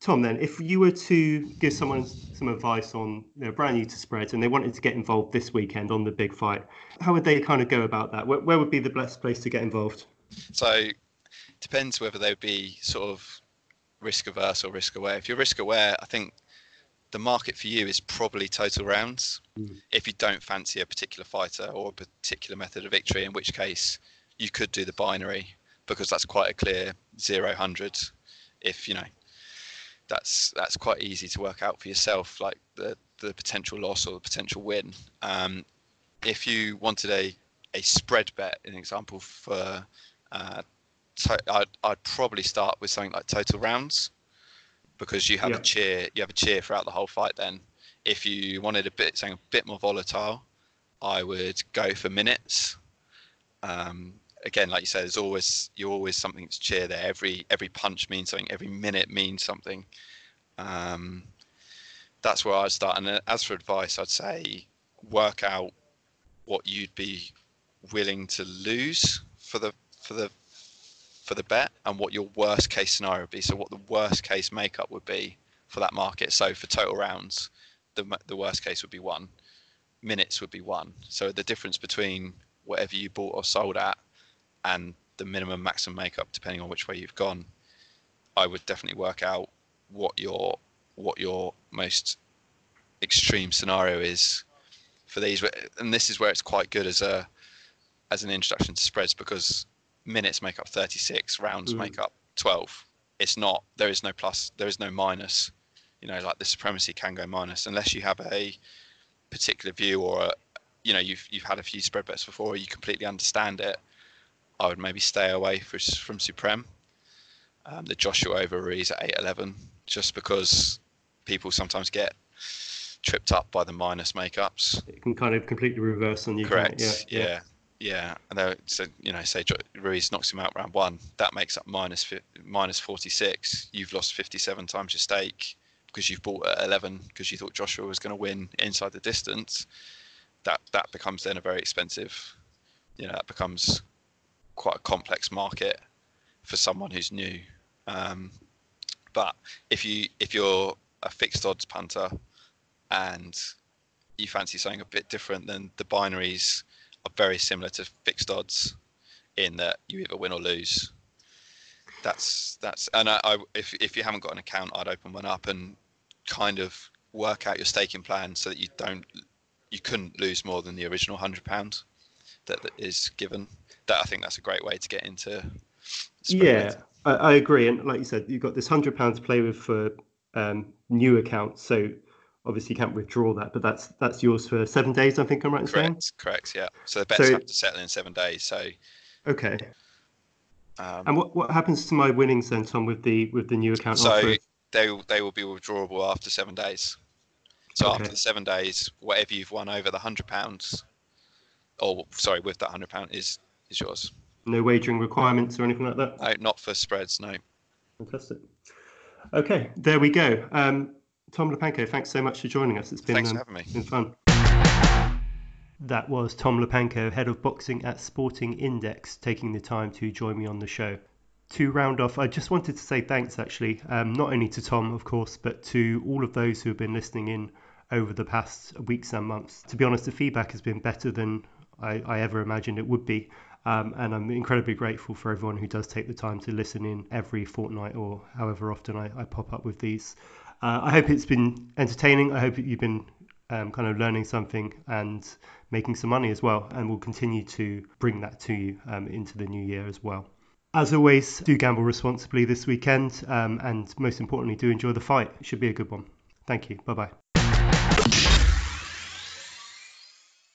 [SPEAKER 2] Tom, then, if you were to give someone some advice on they're brand new to spreads and they wanted to get involved this weekend on the big fight, how would they kind of go about that? Where, where would be the best place to get involved?
[SPEAKER 3] So depends whether they would be sort of risk averse or risk aware. If you're risk aware, I think the market for you is probably total rounds.
[SPEAKER 2] Mm.
[SPEAKER 3] If you don't fancy a particular fighter or a particular method of victory, in which case you could do the binary because that's quite a clear zero hundred. If you know, that's that's quite easy to work out for yourself, like the the potential loss or the potential win. Um, if you wanted a a spread bet, an example for uh, to, I'd, I'd probably start with something like total rounds because you have
[SPEAKER 2] Yeah.
[SPEAKER 3] a cheer you have a cheer throughout the whole fight then. If you wanted a bit something a bit more volatile i would go for minutes. Um, again like you said there's always you're always something to cheer there. Every every punch means something every minute means something. Um, that's where i'd start. And as for advice i'd say work out what you'd be willing to lose for the for the for the bet and what your worst case scenario would be. So what the worst case makeup would be for that market. So for total rounds, the the worst case would be one. Minutes would be one. So the difference between whatever you bought or sold at and the minimum maximum makeup, depending on which way you've gone, I would definitely work out what your what your most extreme scenario is for these. And this is where it's quite good as a as an introduction to spreads because minutes make up 36 rounds
[SPEAKER 2] Mm.
[SPEAKER 3] make up 12 it's not there is no plus there is no minus you know like the supremacy can go minus unless you have a particular view or a, you know you've you've had a few spread bets before you completely understand it i would maybe stay away for, from supreme um, the joshua over is at 811 just because people sometimes get tripped up by the minus makeups
[SPEAKER 2] It can kind of completely reverse on you.
[SPEAKER 3] Correct.
[SPEAKER 2] it?
[SPEAKER 3] Yeah. Yeah. Yeah, and they so you know, say Ruiz knocks him out round one, that makes up minus forty six. You've lost fifty seven times your stake because you've bought at eleven because you thought Joshua was going to win inside the distance. That that becomes then a very expensive. You know, that becomes quite a complex market for someone who's new. Um, but if you if you're a fixed odds punter and you fancy something a bit different, then the binaries are very similar to fixed odds in that you either win or lose. That's that's and I, I if if you haven't got an account, I'd open one up and kind of work out your staking plan so that you don't you couldn't lose more than the original hundred pounds that, that is given. That I think that's a great way to get into.
[SPEAKER 2] Yeah. I, I agree. And like you said, you've got this hundred pounds to play with for um, new accounts. So obviously you can't withdraw that, but that's that's yours for seven days. I think I'm right in saying.
[SPEAKER 3] correct, correct, yeah. So the bets
[SPEAKER 2] So-
[SPEAKER 3] have to settle in seven days. So
[SPEAKER 2] Okay.
[SPEAKER 3] um,
[SPEAKER 2] And what, what happens to my winnings then, Tom, with the with the new account
[SPEAKER 3] So
[SPEAKER 2] offer?
[SPEAKER 3] they will- they will be withdrawable after seven days. So
[SPEAKER 2] Okay.
[SPEAKER 3] after the seven days, whatever you've won over the hundred pounds, or sorry, with that hundred pound is is yours.
[SPEAKER 2] No wagering requirements or anything like that.
[SPEAKER 3] No, not for spreads. No.
[SPEAKER 2] Fantastic. Okay, there we go. Um, Tom Lupanko, thanks so much for joining us. It's been
[SPEAKER 3] Thanks for
[SPEAKER 2] um,
[SPEAKER 3] having me.
[SPEAKER 2] been fun. That was Tom Lupanko, head of boxing at Sporting Index, taking the time to join me on the show. To round off, I just wanted to say thanks actually, um, not only to Tom, of course, but to all of those who have been listening in over the past weeks and months. To be honest, the feedback has been better than I, I ever imagined it would be. Um, and I'm incredibly grateful for everyone who does take the time to listen in every fortnight or however often I, I pop up with these. Uh, I hope it's been entertaining. I hope you've been um, kind of learning something and making some money as well. And we'll continue to bring that to you um, into the new year as well. As always, do gamble responsibly this weekend. Um, and most importantly, do enjoy the fight. It should be a good one. Thank you. Bye bye.